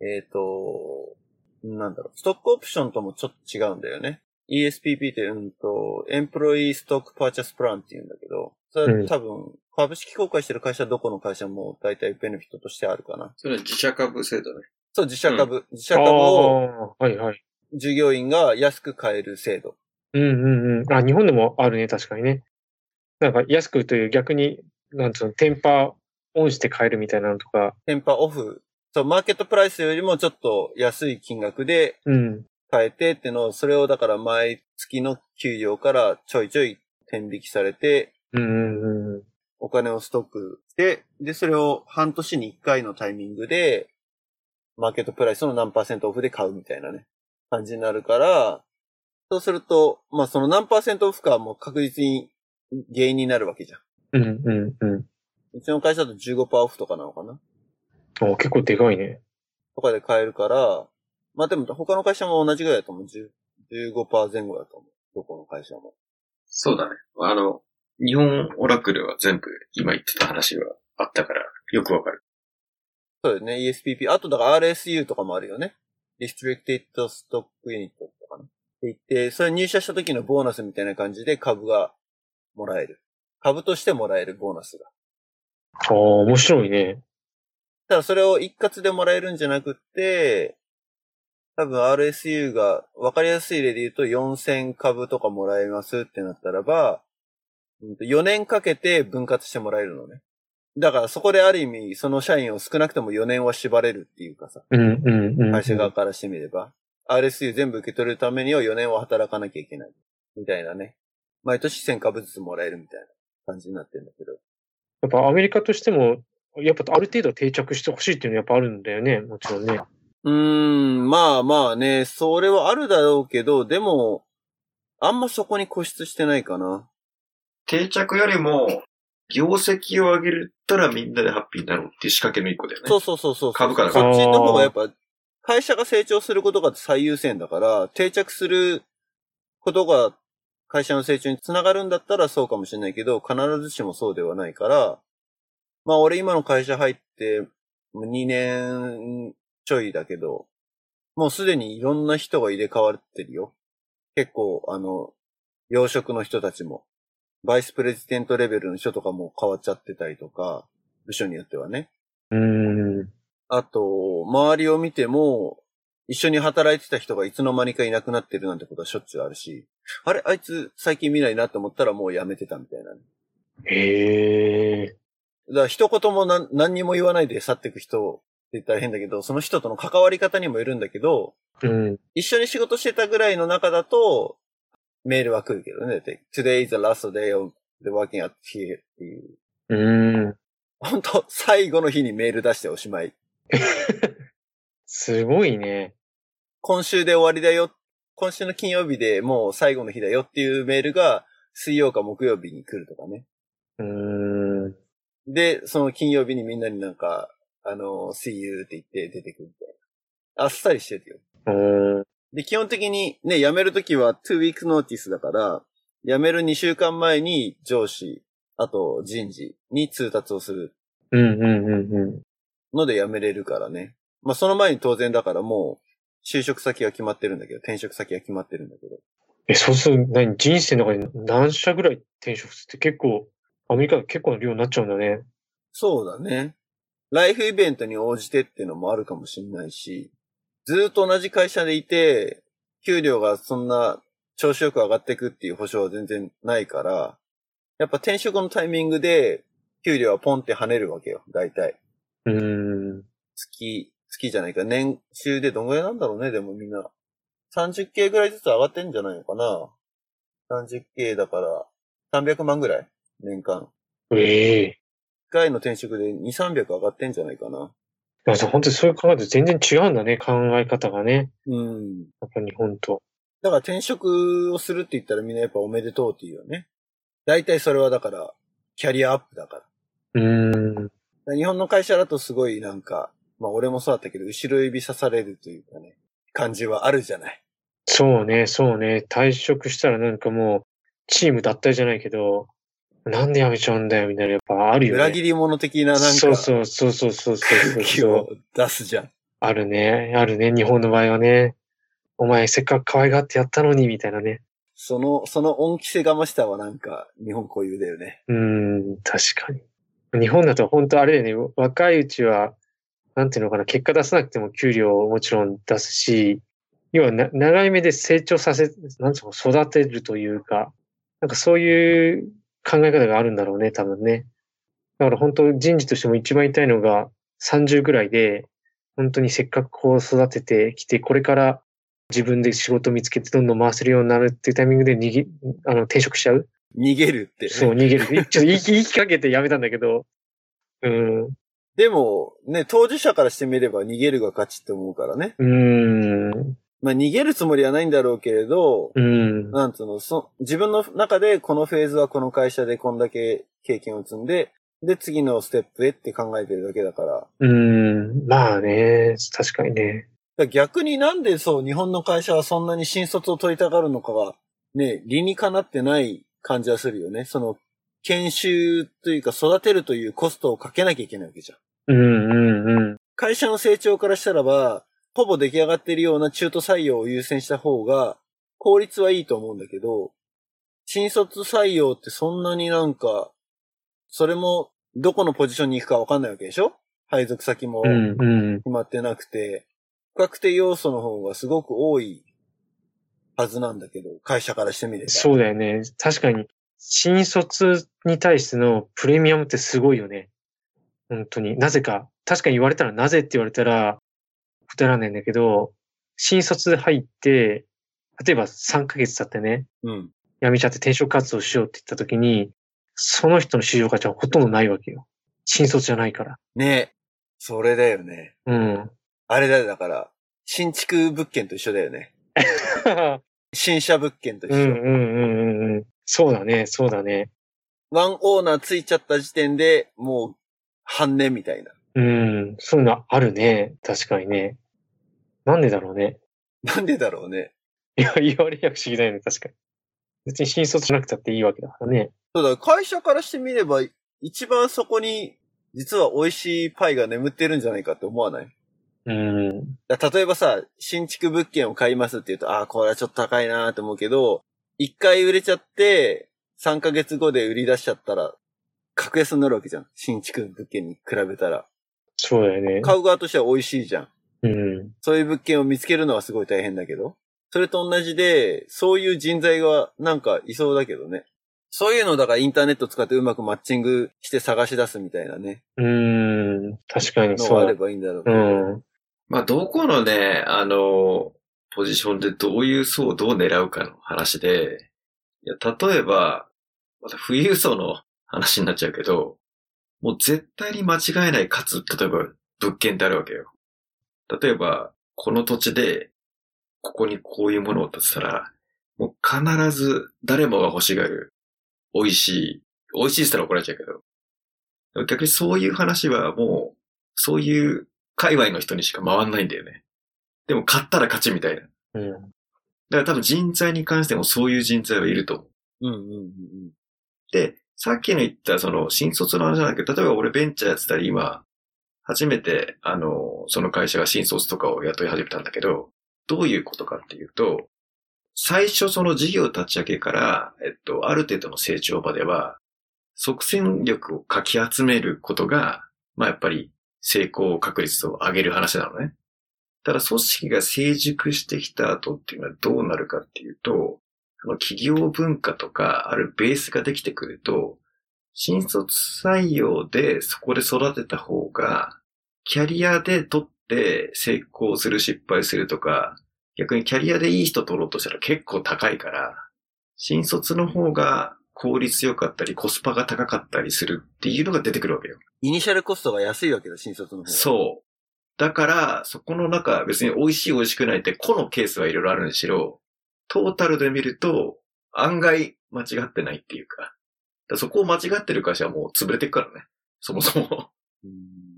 えっ、と、なんだろう、ストックオプションともちょっと違うんだよね。ESPP って、うんと、エンプロイーストックパーチャスプランって言うんだけど、それは多分、株式公開してる会社どこの会社も大体ベネフィットとしてあるかな。それは自社株制度ね。そう、自社株、自社あ株をあ、はいはい。従業員が安く買える制度。うんうんうん。あ、日本でもあるね、確かにね。なんか安くという逆に、なんつうの、テンパオンして買えるみたいなのとか。テンパオフ。そう、マーケットプライスよりもちょっと安い金額でうん。買えてってのを、それをだから毎月の給料からちょいちょい天引きされて、うんうんうん。お金をストックして、で、それを半年に1回のタイミングで、マーケットプライスの何パーセントオフで買うみたいなね、感じになるから、そうすると、まあその何パーセントオフかはもう確実に原因になるわけじゃん。うんうんうん。うちの会社だと15%オフとかなのかなお結構でかいね。とかで買えるから、まあでも他の会社も同じぐらいだと思う。10 15%前後だと思う。どこの会社も。そうだね。あの、日本オラクルは全部今言ってた話があったから、よくわかる。そうだよね。ESPP。あとだから RSU とかもあるよね。Restricted Stock Unit とかな。って言って、それ入社した時のボーナスみたいな感じで株がもらえる。株としてもらえるボーナスが。ああ、面白いね。ただそれを一括でもらえるんじゃなくって、多分 RSU が分かりやすい例で言うと4000株とかもらえますってなったらば、4年かけて分割してもらえるのね。だからそこである意味、その社員を少なくとも4年は縛れるっていうかさ、うんうんうん。会社側からしてみれば、RSU 全部受け取るためには4年は働かなきゃいけない。みたいなね。毎年1000株ずつもらえるみたいな感じになってるんだけど。やっぱアメリカとしても、やっぱある程度定着してほしいっていうのはやっぱあるんだよね。もちろんね。うーん、まあまあね、それはあるだろうけど、でも、あんまそこに固執してないかな。定着よりも、業績を上げるったらみんなでハッピーになろうっていう仕掛けの一個だよね。そうそうそうそう。株価だそっちの方がやっぱ、会社が成長することが最優先だから、定着することが会社の成長につながるんだったらそうかもしれないけど、必ずしもそうではないから、まあ俺今の会社入って2年ちょいだけど、もうすでにいろんな人が入れ替わってるよ。結構、あの、養殖の人たちも、バイスプレジデントレベルの人とかも変わっちゃってたりとか、部署によってはね。うーん。あと、周りを見ても、一緒に働いてた人がいつの間にかいなくなってるなんてことはしょっちゅうあるし、あれあいつ最近見ないなって思ったらもう辞めてたみたいなね。へえ。だから一言も何何にも言わないで去っていく人って言ったら変だけど、その人との関わり方にもよるんだけど、うん。一緒に仕事してたぐらいの中だと、メールは来るけどね。で Today is the last day of the working at here っていう。うーん。本当最後の日にメール出しておしまい。<laughs> すごいね。今週で終わりだよ。今週の金曜日でもう最後の日だよっていうメールが水曜か木曜日に来るとかね。うーん。で、その金曜日にみんなになんか、あの、see you って言って出てくるみたいな。あっさりしてるよ。うーん。で、基本的にね、辞めるときは2 weeks notice だから、辞める2週間前に上司、あと人事に通達をするうんうんうんうん。ので辞めれるからね。まあその前に当然だからもう、就職先は決まってるんだけど、転職先は決まってるんだけど。え、そうすると何人生の中に何社ぐらい転職するって結構、アメリカで結構な量になっちゃうんだね。そうだね。ライフイベントに応じてっていうのもあるかもしれないし、ずーっと同じ会社でいて、給料がそんな調子よく上がっていくっていう保証は全然ないから、やっぱ転職のタイミングで、給料はポンって跳ねるわけよ、大体。うーん。月、月じゃないか、年収でどんぐらいなんだろうね、でもみんな。30K ぐらいずつ上がってんじゃないのかな ?30K だから、300万ぐらい年間。ええ1回の転職で2、300上がってんじゃないかな。いや本当にそういう考えると全然違うんだね、考え方がね。うん。やっぱ日本と。だから転職をするって言ったらみんなやっぱおめでとうって言うよね。大体それはだから、キャリアアップだから。うーん。日本の会社だとすごいなんか、まあ俺もそうだったけど、後ろ指さされるというかね、感じはあるじゃない。そうね、そうね。退職したらなんかもう、チーム脱退じゃないけど、なんで辞めちゃうんだよ、みたいな、やっぱあるよね。裏切り者的ななんか、そうそうそうそうそうそう空気を出すじゃん。あるね、あるね、日本の場合はね。お前せっかく可愛がってやったのに、みたいなね。その、その恩着せがましたはなんか、日本固有だよね。うーん、確かに。日本だと本当あれだよね、若いうちは、なんていうのかな、結果出さなくても給料をもちろん出すし、要はな長い目で成長させ、なんつうの、育てるというか、なんかそういう考え方があるんだろうね、多分ね。だから本当人事としても一番言いのが30ぐらいで、本当にせっかくこう育ててきて、これから自分で仕事見つけてどんどん回せるようになるっていうタイミングで逃げ、あの、転職しちゃう逃げるって、ね。そう、逃げる。<laughs> ちょっと言い言いかけてやめたんだけど。うん。でも、ね、当事者からしてみれば逃げるが勝ちって思うからね。うーん。まあ逃げるつもりはないんだろうけれど、うん。なんつうの、そ、自分の中でこのフェーズはこの会社でこんだけ経験を積んで、で、次のステップへって考えてるだけだから。うん。まあね、確かにね。ら逆になんでそう、日本の会社はそんなに新卒を取りたがるのかが、ね、理にかなってない感じはするよね。その、研修というか育てるというコストをかけなきゃいけないわけじゃん。うんうんうん。会社の成長からしたらば、ほぼ出来上がっているような中途採用を優先した方が、効率はいいと思うんだけど、新卒採用ってそんなになんか、それもどこのポジションに行くかわかんないわけでしょ？配属先も。決まってなくて、不確定要素の方がすごく多いはずなんだけど、会社からしてみれば。そうだよね。確かに、新卒に対してのプレミアムってすごいよね。本当に。なぜか、確かに言われたらなぜって言われたら答えられないんだけど、新卒で入って、例えば3ヶ月経ってね、うん。辞めちゃって転職活動しようって言った時に、その人の市場価値はほとんどないわけよ。新卒じゃないから。ねそれだよね。うん。あれだよ、だから、新築物件と一緒だよね。<laughs> 新車物件と一緒。うんうんうんうんうん。そうだね、そうだね。ワンオーナーついちゃった時点でもう半年みたいな。うん、そういうのあるね。確かにね。なんでだろうね。なんでだろうね。いや、言われりゃ不思議だよね、確かに。別に新卒じゃなくたっていいわけだからね。そうだ、会社からしてみれば、一番そこに、実は美味しいパイが眠ってるんじゃないかって思わない？うん。だ例えばさ、新築物件を買いますって言うと、ああ、これはちょっと高いなーって思うけど、一回売れちゃって、3ヶ月後で売り出しちゃったら、格安になるわけじゃん。新築物件に比べたら。そうだよね。買う側としては美味しいじゃん。うん。そういう物件を見つけるのはすごい大変だけど。それと同じで、そういう人材がなんかいそうだけどね。そういうのだからインターネット使ってうまくマッチングして探し出すみたいなね。うん。確かにのそう。があればいいんだろうけうど。ん。まあ、どこのね、あの、ポジションでどういう層をどう狙うかの話で、いや、例えば、また富裕層の話になっちゃうけど、もう絶対に間違えないかつ、例えば物件ってあるわけよ。例えば、この土地で、ここにこういうものを建てたら、もう必ず誰もが欲しがる、美味しい、美味しいって言ったら怒られちゃうけど、逆にそういう話はもう、そういう界隈の人にしか回んないんだよね。でも買ったら勝ちみたいな。だかうん。ら多分人材に関してもそういう人材はいると思う。うんうんうんで、さっきの言ったその新卒の話なんだけど、例えば俺ベンチャーやってたり今、初めてあの、その会社が新卒とかを雇い始めたんだけど、どういうことかっていうと、最初その事業立ち上げから、えっと、ある程度の成長までは、即戦力をかき集めることが、まあやっぱり成功確率を上げる話なのね。ただ組織が成熟してきた後っていうのはどうなるかっていうと、企業文化とかあるベースができてくると、新卒採用でそこで育てた方が、キャリアで取って成功する失敗するとか、逆にキャリアでいい人取ろうとしたら結構高いから、新卒の方が効率良かったりコスパが高かったりするっていうのが出てくるわけよ。イニシャルコストが安いわけだ、新卒の方が。そう。だから、そこの中、別に美味しい美味しくないって、個のケースはいろいろあるにしろ、トータルで見ると、案外間違ってないっていうか、だからそこを間違ってる会社はもう潰れていくからね。そもそもうん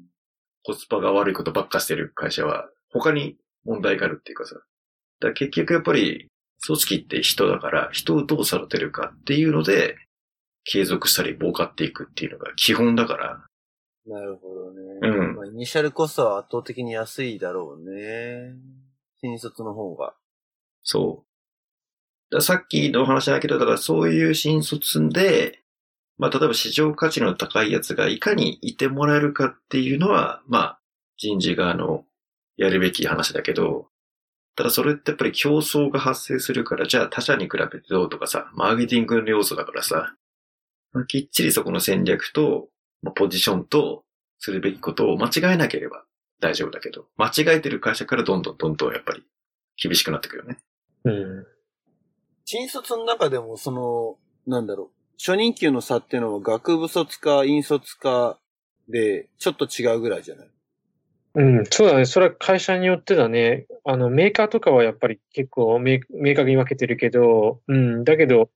コスパが悪いことばっかしてる会社は、他に問題があるっていうかさ。だ結局やっぱり、組織って人だから、人をどう育てるかっていうので、継続したり儲かっていくっていうのが基本だから、なるほどね。うんまあ、イニシャルコストは圧倒的に安いだろうね。新卒の方が。そう。さっきのお話だけど、だからそういう新卒で、まあ例えば市場価値の高いやつがいかにいてもらえるかっていうのは、まあ人事側のやるべき話だけど、ただそれってやっぱり競争が発生するから、じゃあ他社に比べてどうとかさ、マーケティングの要素だからさ、まあきっちりそこの戦略と、まあポジションとするべきことを間違えなければ大丈夫だけど、間違えてる会社からどんどんどんどんやっぱり厳しくなってくるよね。うん。新卒の中でも、その、なんだろう。初任給の差っていうのは学部卒か引卒かで、ちょっと違うぐらいじゃない？うん、そうだね。それは会社によってだね。あの、メーカーとかはやっぱり結構明明確に分けてるけど、うん、だけど、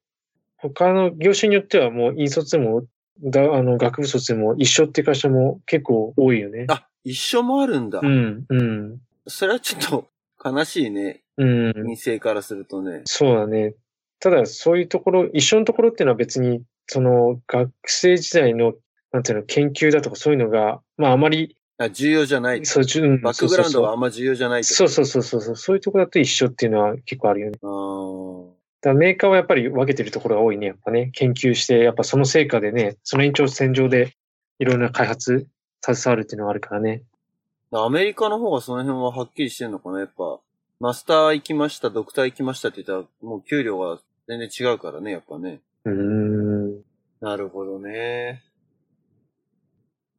他の業種によってはもう引卒でも、だあの、学部卒でも一緒って会社も結構多いよね。あ、一緒もあるんだ。うん、うん、それはちょっと悲しいね。うん。民生からするとね。そうだね。ただ、そういうところ、一緒のところっていうのは別に、その、学生時代の、なんていうの、研究だとかそういうのが、まああまり、あ重要じゃない。そう、んバックグラウンドはあそんま重要じゃない。うそうそうそうそうそう、そういうところだと一緒っていうのは結構あるよね。だメーカーはやっぱり分けてるところが多いね、やっぱね。研究して、やっぱその成果でね、その延長線上でいろんな開発、携わるっていうのがあるからね。アメリカの方がその辺ははっきりしてんのかなやっぱ、マスター行きました、ドクター行きましたって言ったら、もう給料が全然違うからね、やっぱね。うーん。なるほどね。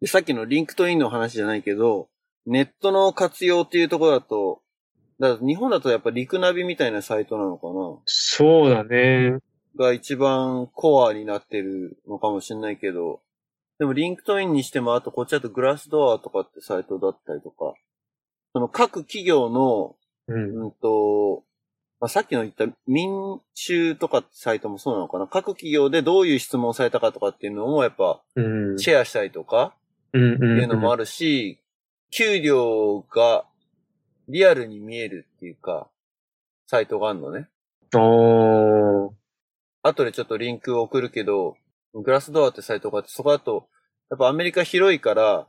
で、さっきのリンクトインの話じゃないけど、ネットの活用っていうところだと、だ日本だとやっぱリクナビみたいなサイトなのかな？そうだね。が一番コアになってるのかもしれないけど、でもリンクトインにしても、あとこっちだとグラスドアとかってサイトだったりとか、その各企業の、うん。うんと、まあ、さっきの言った民衆とかサイトもそうなのかな？各企業でどういう質問をされたかとかっていうのもやっぱうん。シェアしたりとかうん。っていうのもある。るし、給料がリアルに見えるっていうか、サイトがあるのね。おー。後でちょっとリンクを送るけど、グラスドアってサイトがあって、そこだと、やっぱアメリカ広いから、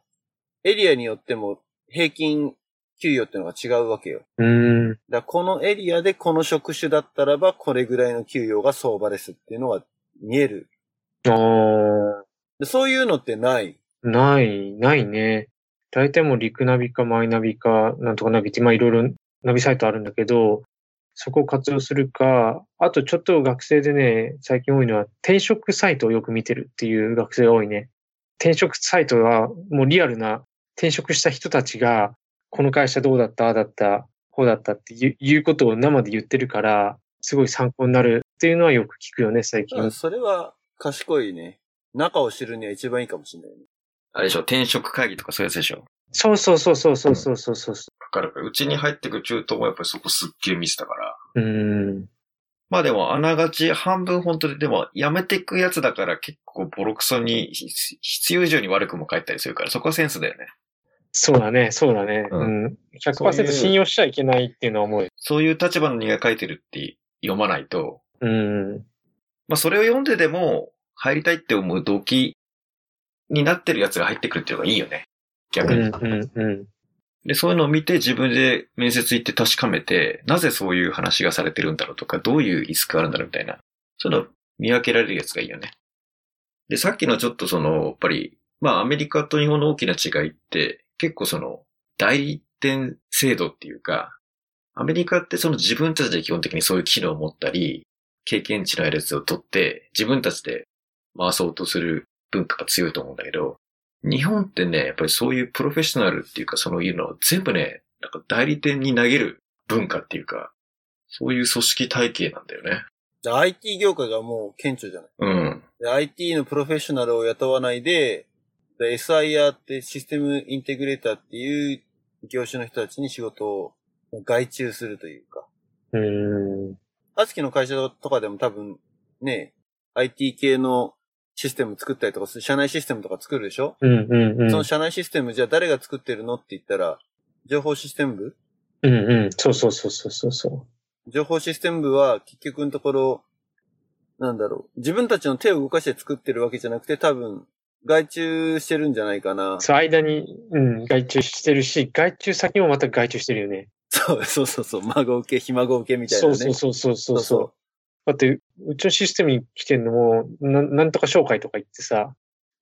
エリアによっても平均給与っていうのが違うわけよ。うーん。だからこのエリアでこの職種だったらば、これぐらいの給与が相場ですっていうのが見える。あー。でそういうのってない。ない、ないね。大体もうリクナビかマイナビか、なんとかナビって、まあいろいろナビサイトあるんだけど、そこを活用するか、あとちょっと学生でね、最近多いのは転職サイトをよく見てるっていう学生が多いね。転職サイトはもうリアルな転職した人たちが、この会社どうだった、ああだった、こうだったっていういうことを生で言ってるから、すごい参考になるっていうのはよく聞くよね、最近。うんそれは賢いね。中を知るには一番いいかもしれないね。あれでしょ、転職会議とかそういうやつでしょ？そうそうそうそうそうそうそうそう。かかるから。うちに入ってくる中東もやっぱりそこすっげえ見せたから。うーん。まあでも、あながち半分本当で、でも、やめていくやつだから結構ボロクソに、ひ必要以上に悪くも書いたりするから、そこはセンスだよね。そうだね、そうだね。ううんん。そういう100%信用しちゃいけないっていうのは思う。そういう立場の人が書いてるって読まないと、うん。まあそれを読んででも、入りたいって思う動機になってるやつが入ってくるっていうのがいいよね。う逆に。ん、うん、うん。で、そういうのを見て自分で面接行って確かめて、なぜそういう話がされてるんだろうとか、どういうリスクがあるんだろうみたいな、そういうのを見分けられるやつがいいよね。で、さっきのちょっとその、やっぱり、まあアメリカと日本の大きな違いって、結構その、代理店制度っていうか、アメリカってその自分たちで基本的にそういう機能を持ったり、経験値のあるやつを取って、自分たちで回そうとする文化が強いと思うんだけど、日本ってね、やっぱりそういうプロフェッショナルっていうか、そういうのを全部ね、なんか代理店に投げる文化っていうか、そういう組織体系なんだよね。で IT 業界がもう顕著じゃない。うん。で IT のプロフェッショナルを雇わないで、で SIR ってシステムインテグレーターっていう業種の人たちに仕事を外注するというか。うん。アスキの会社とかでも多分ね、IT 系のシステム作ったりとかする、社内システムとか作るでしょ、うん、うん、うん。その社内システムじゃあ誰が作ってるのって言ったら、情報システム部？うん、うん。そうそうそうそうそうそ情報システム部は結局のところ、なんだろう。自分たちの手を動かして作ってるわけじゃなくて多分、外注してるんじゃないかなう。。そう、間に、うん、外注してるし、外注先もまた外注してるよね。そうそうそうそう。孫受け、ひ孫受けみたいなそね。うそうそうそうそうそそう。だって、うちのシステムに来てんのも、ななんとか紹介とか言ってさ、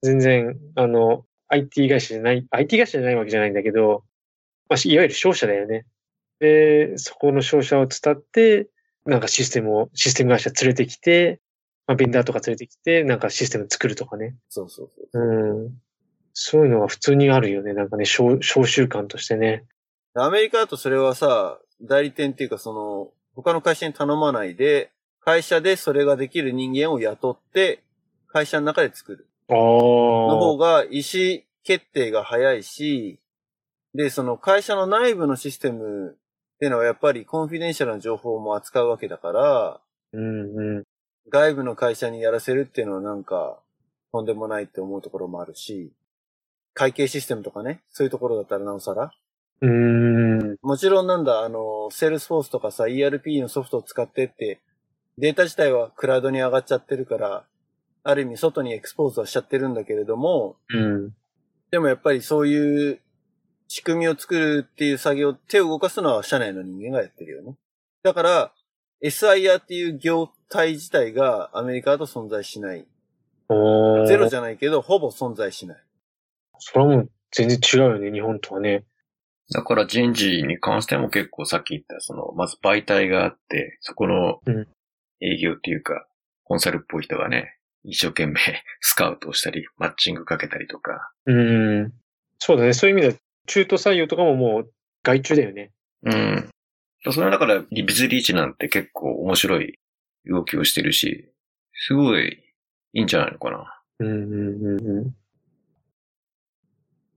全然、あの、IT 会社じゃない、IT 会社じゃないわけじゃないんだけど、まあ、しいわゆる商社だよね。で、そこの商社を伝って、なんかシステムを、システム会社連れてきて、まあ、ベンダーとか連れてきて、なんかシステム作るとかね。そうそうそう。うん。そういうのが普通にあるよね。なんかね、商商習慣としてね。アメリカだとそれはさ、代理店っていうかその、他の会社に頼まないで、会社でそれができる人間を雇って、会社の中で作る。ああ。の方が意思決定が早いし、で、その会社の内部のシステムっていうのはやっぱりコンフィデンシャルな情報も扱うわけだから、うんうん。外部の会社にやらせるっていうのはなんか、とんでもないって思うところもあるし、会計システムとかね、そういうところだったらなおさら。うーん。もちろんなんだ、あの、セールスフォースとかさ、ERP のソフトを使ってって、データ自体はクラウドに上がっちゃってるから、ある意味外にエクスポーズはしちゃってるんだけれども、うん。でもやっぱりそういう仕組みを作るっていう作業、手を動かすのは社内の人間がやってるよね。だから、 SIer っていう業態自体がアメリカだと存在しない。おーゼロじゃないけど、ほぼ存在しない。それはもう全然違うよね、日本とはね。だから人事に関しても結構さっき言った、その、まず媒体があって、そこのうん営業っていうか、コンサルっぽい人がね、一生懸命 <laughs> スカウトをしたり、マッチングかけたりとか。うん。そうだね。そういう意味では、中途採用とかももう外注だよね。うん。それだから、ビズリーチなんて結構面白い動きをしてるし、すごいいいんじゃないのかな。うんうんうんうん。い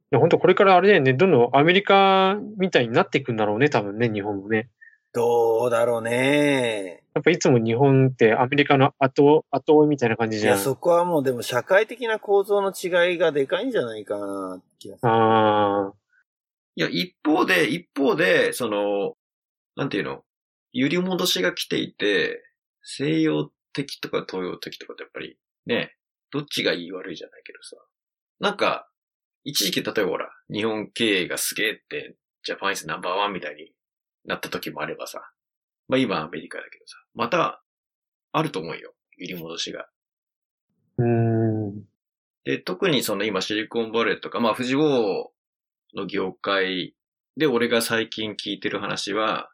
や、本当これからあれだよね、どんどんアメリカみたいになっていくんだろうね、多分ね、日本もね。どうだろうね。やっぱいつも日本ってアメリカの後、後追いみたいな感じいや、じゃん。そこはもうでも社会的な構造の違いがでかいんじゃないかな、気がする。ああ。いや、一方で、一方で、その、なんていうの、揺り戻しが来ていて、西洋的とか東洋的とかってやっぱり、ね、どっちがいい悪いじゃないけどさ。なんか、一時期例えばほら、日本経営がすげえって、ジャパンイズナンバーワンみたいになった時もあればさ。まあ今アメリカだけどさ。また、あると思うよ。入り戻しが。うーん。で、特にその今シリコンバレーとか、まあ富士王の業界で俺が最近聞いてる話は、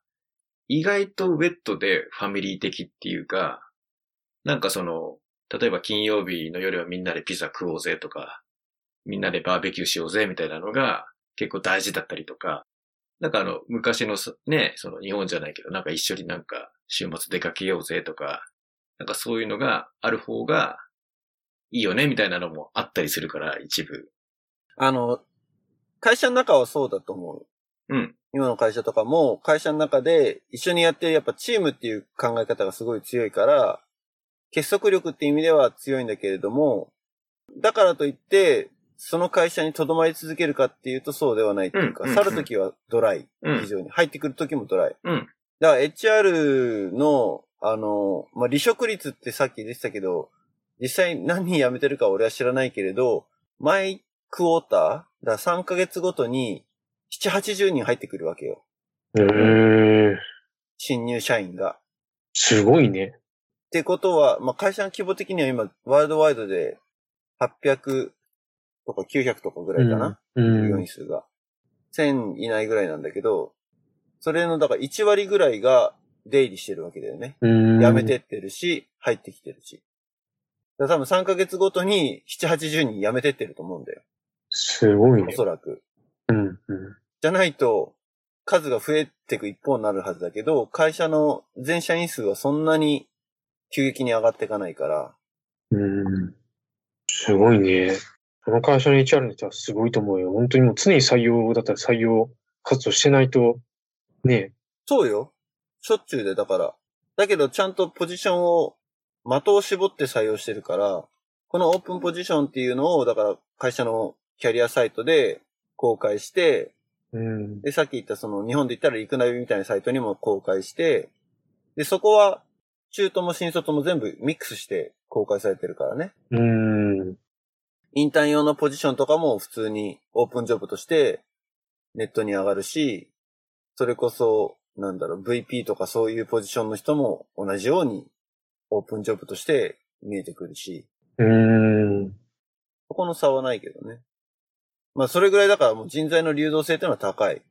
意外とウェットでファミリー的っていうか、なんかその、例えば金曜日の夜はみんなでピザ食おうぜとか、みんなでバーベキューしようぜみたいなのが結構大事だったりとか、なんかあの、昔のそね、その日本じゃないけど、なんか一緒になんか週末出かけようぜとか、なんかそういうのがある方がいいよねみたいなのもあったりするから、一部。あの、会社の中はそうだと思う。うん。今の会社とかも、会社の中で一緒にやってるやっぱチームっていう考え方がすごい強いから、結束力って意味では強いんだけれども、だからといって、その会社に留まり続けるかっていうとそうではないっていうか、うんうん去るときはドライ。うん非常に。入ってくるときもドライ。うん。だから HR の、あの、まあ、離職率ってさっき出てたけど、実際何人辞めてるか俺は知らないけれど、毎クォーター、だから3ヶ月ごとに7、80人入ってくるわけよ。ええ新入社員が。すごいね。ってことは、まあ、会社の規模的には今、ワールドワイドで800とか900とかぐらいかな、うん。従業員数が。1000いないぐらいなんだけど、それの、だから1割ぐらいが出入りしてるわけだよね。うん。辞めてってるし、入ってきてるし。だ多分3ヶ月ごとに7、80人辞めてってると思うんだよ。すごいねお。そらく。うん。うん。じゃないと、数が増えていく一方になるはずだけど、会社の全社員数はそんなに急激に上がっていかないから、うん。すごいね。この会社の HR の人はすごいと思うよ。本当にもう常に採用だったら採用活動してないと、ねそうよ。しょっちゅうで、だから。だけど、ちゃんとポジションを、的を絞って採用してるから、このオープンポジションっていうのを、だから、会社のキャリアサイトで公開して、うん。で、さっき言ったその、日本で言ったらリクナビみたいなサイトにも公開して、で、そこは、中途も新卒も全部ミックスして公開されてるからね。うん。インターン用のポジションとかも普通にオープンジョブとしてネットに上がるし、それこそ、なんだろう、VP とかそういうポジションの人も同じようにオープンジョブとして見えてくるし、うん。そこの差はないけどね。まあそれぐらいだからもう人材の流動性っていうのは高い。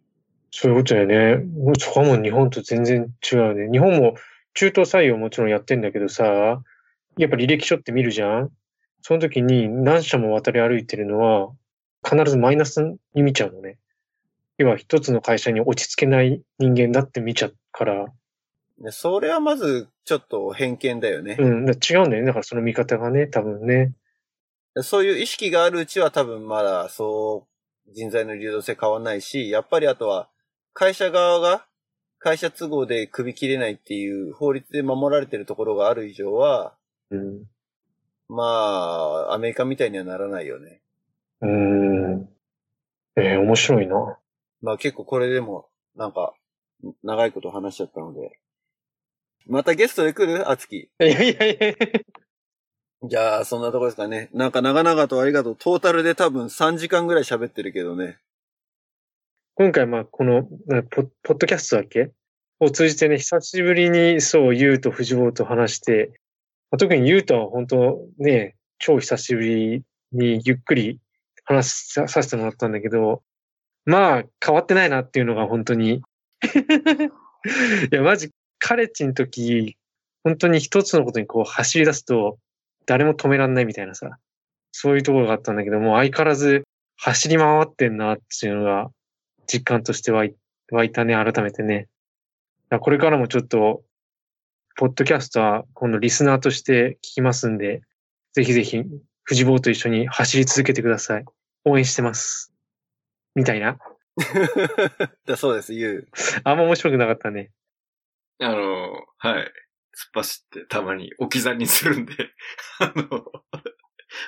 そういうことだよね。もうそこはもう日本と全然違うね。日本も中東採用もちろんやってんだけどさ、やっぱ履歴書って見るじゃんその時に何社も渡り歩いてるのは必ずマイナスに見ちゃうのね。要は一つの会社に落ち着けない人間だって見ちゃうから。ねそれはまずちょっと偏見だよね。うん、違うんだよね。だからその見方がね、多分ね。そういう意識があるうちは多分まだそう人材の流動性変わんないし、やっぱりあとは会社側が会社都合で首切れないっていう法律で守られてるところがある以上は、うん。まあ、アメリカみたいにはならないよね。うーん。えー面白いな。まあ結構これでもなんか長いこと話しちゃったので。またゲストで来る？あつき。いやいやいやじゃあ、そんなとこですかね。なんか長々とありがとう。トータルで多分3時間ぐらい喋ってるけどね。今回、まあ、この、なポッポッドキャストだっけ？を通じてね、久しぶりに、そう、ゆうと藤坊と話して、まあ特にゆうとは本当ね、超久しぶりにゆっくり話ささせてもらったんだけど、まあ、変わってないなっていうのが本当に。<laughs> いや、マジ、カレッジの時、本当に一つのことにこう走り出すと、誰も止めらんないみたいなさ、そういうところがあったんだけども、相変わらず走り回ってんなっていうのが、実感として湧いたね、改めてね。だからこれからもちょっと、ポッドキャストは今度リスナーとして聞きますんで、ぜひぜひ、藤坊と一緒に走り続けてください。応援してます。みたいな。<laughs> だそうです、ゆう。あんま面白くなかったね。あの、はい。突っ走ってたまに置き去りにするんで、<laughs> あの、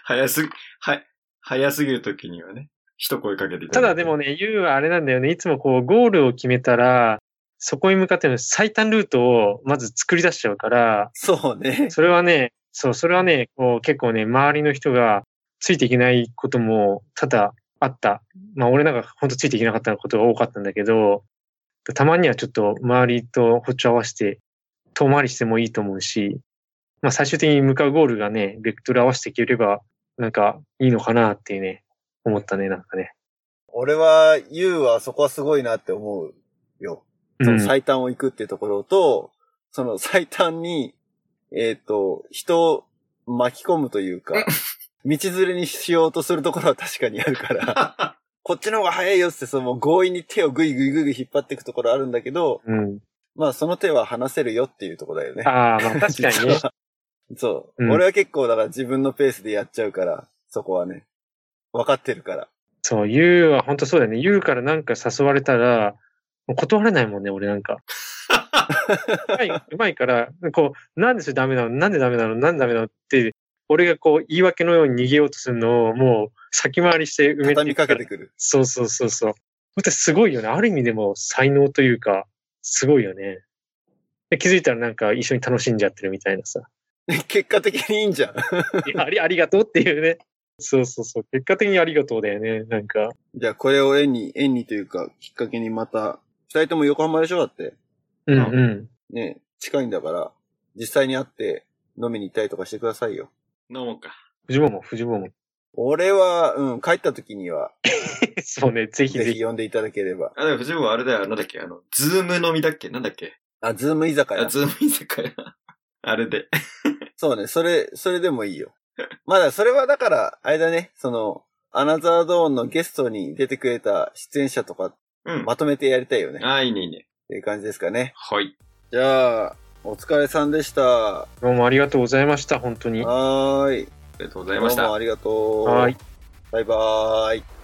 早すぎ、は、早すぎる時にはね、一声かけていたただでも、ね、ゆうはあれなんだよね。いつもこう、ゴールを決めたら、そこに向かっての最短ルートをまず作り出しちゃうから、そうね。それはね、そう、それはね、こう結構ね、周りの人がついていけないことも多々あった。まあ俺なんか本当ついていけなかったことが多かったんだけど、たまにはちょっと周りと歩調合わせて遠回りしてもいいと思うし、まあ最終的に向かうゴールがね、ベクトル合わせていければ、なんかいいのかなっていうね、思ったね、なんかね。俺は、ユウはそこはすごいなって思うよ。うん。その最短を行くっていうところと、その最短に、えっ、と、人を巻き込むというか、<laughs> 道連れにしようとするところは確かにあるから、<laughs> こっちの方が早いよって、その強引に手をグイグイグイグイ引っ張っていくところあるんだけど、うん。まあその手は離せるよっていうところだよね。ああ、まあ確かにね。<laughs> そう、うん俺は結構だから自分のペースでやっちゃうから、そこはね。分かってるから。そう、ユウは本当そうだよね。ユウからなんか誘われたら、断れないもんね、俺なんか。<laughs> うまい、うまいから、こう、なんでそれダメなの？なんでダメなの？なんでダメなの？って、俺がこう、言い訳のように逃げようとするのを、もう、先回りして埋めて畳みかけてくる。そうそうそうそう。すごいよね。ある意味でも才能というか、すごいよね。で気づいたらなんか一緒に楽しんじゃってるみたいなさ。<laughs> 結果的にいいんじゃん。あり、ありがとうっていうね。そうそうそう。結果的にありがとうだよね。なんか。じゃあこれを縁に、縁にというか、きっかけにまた、二人とも横浜でしょだって。うんうん。ね、近いんだから、実際に会って飲みに行ったりとかしてくださいよ。飲もうか。藤本も、藤本も。俺は、うん、帰った時には、<laughs> そうね、ぜひぜひ。ぜひ呼んでいただければ。あ、でも藤本はあれだよ、なんだっけ、あの、 Zoom 飲みだっけ？なんだっけ？あ、 Zoom 居酒あ、屋。 Zoom 居酒屋。<laughs> あれで。そうね、それ、それでもいいよ。まだ、それはだから、あれだね、その、アナザードーンのゲストに出てくれた出演者とか、うん。まとめてやりたいよね。っあ、いいね、いいね。ていう感じですかね。はい。じゃあ、お疲れさんでした。はどうもありがとうございました、本当に。ーい。ありがとうございましたどうも。ありがとう。はい。バイバーイ。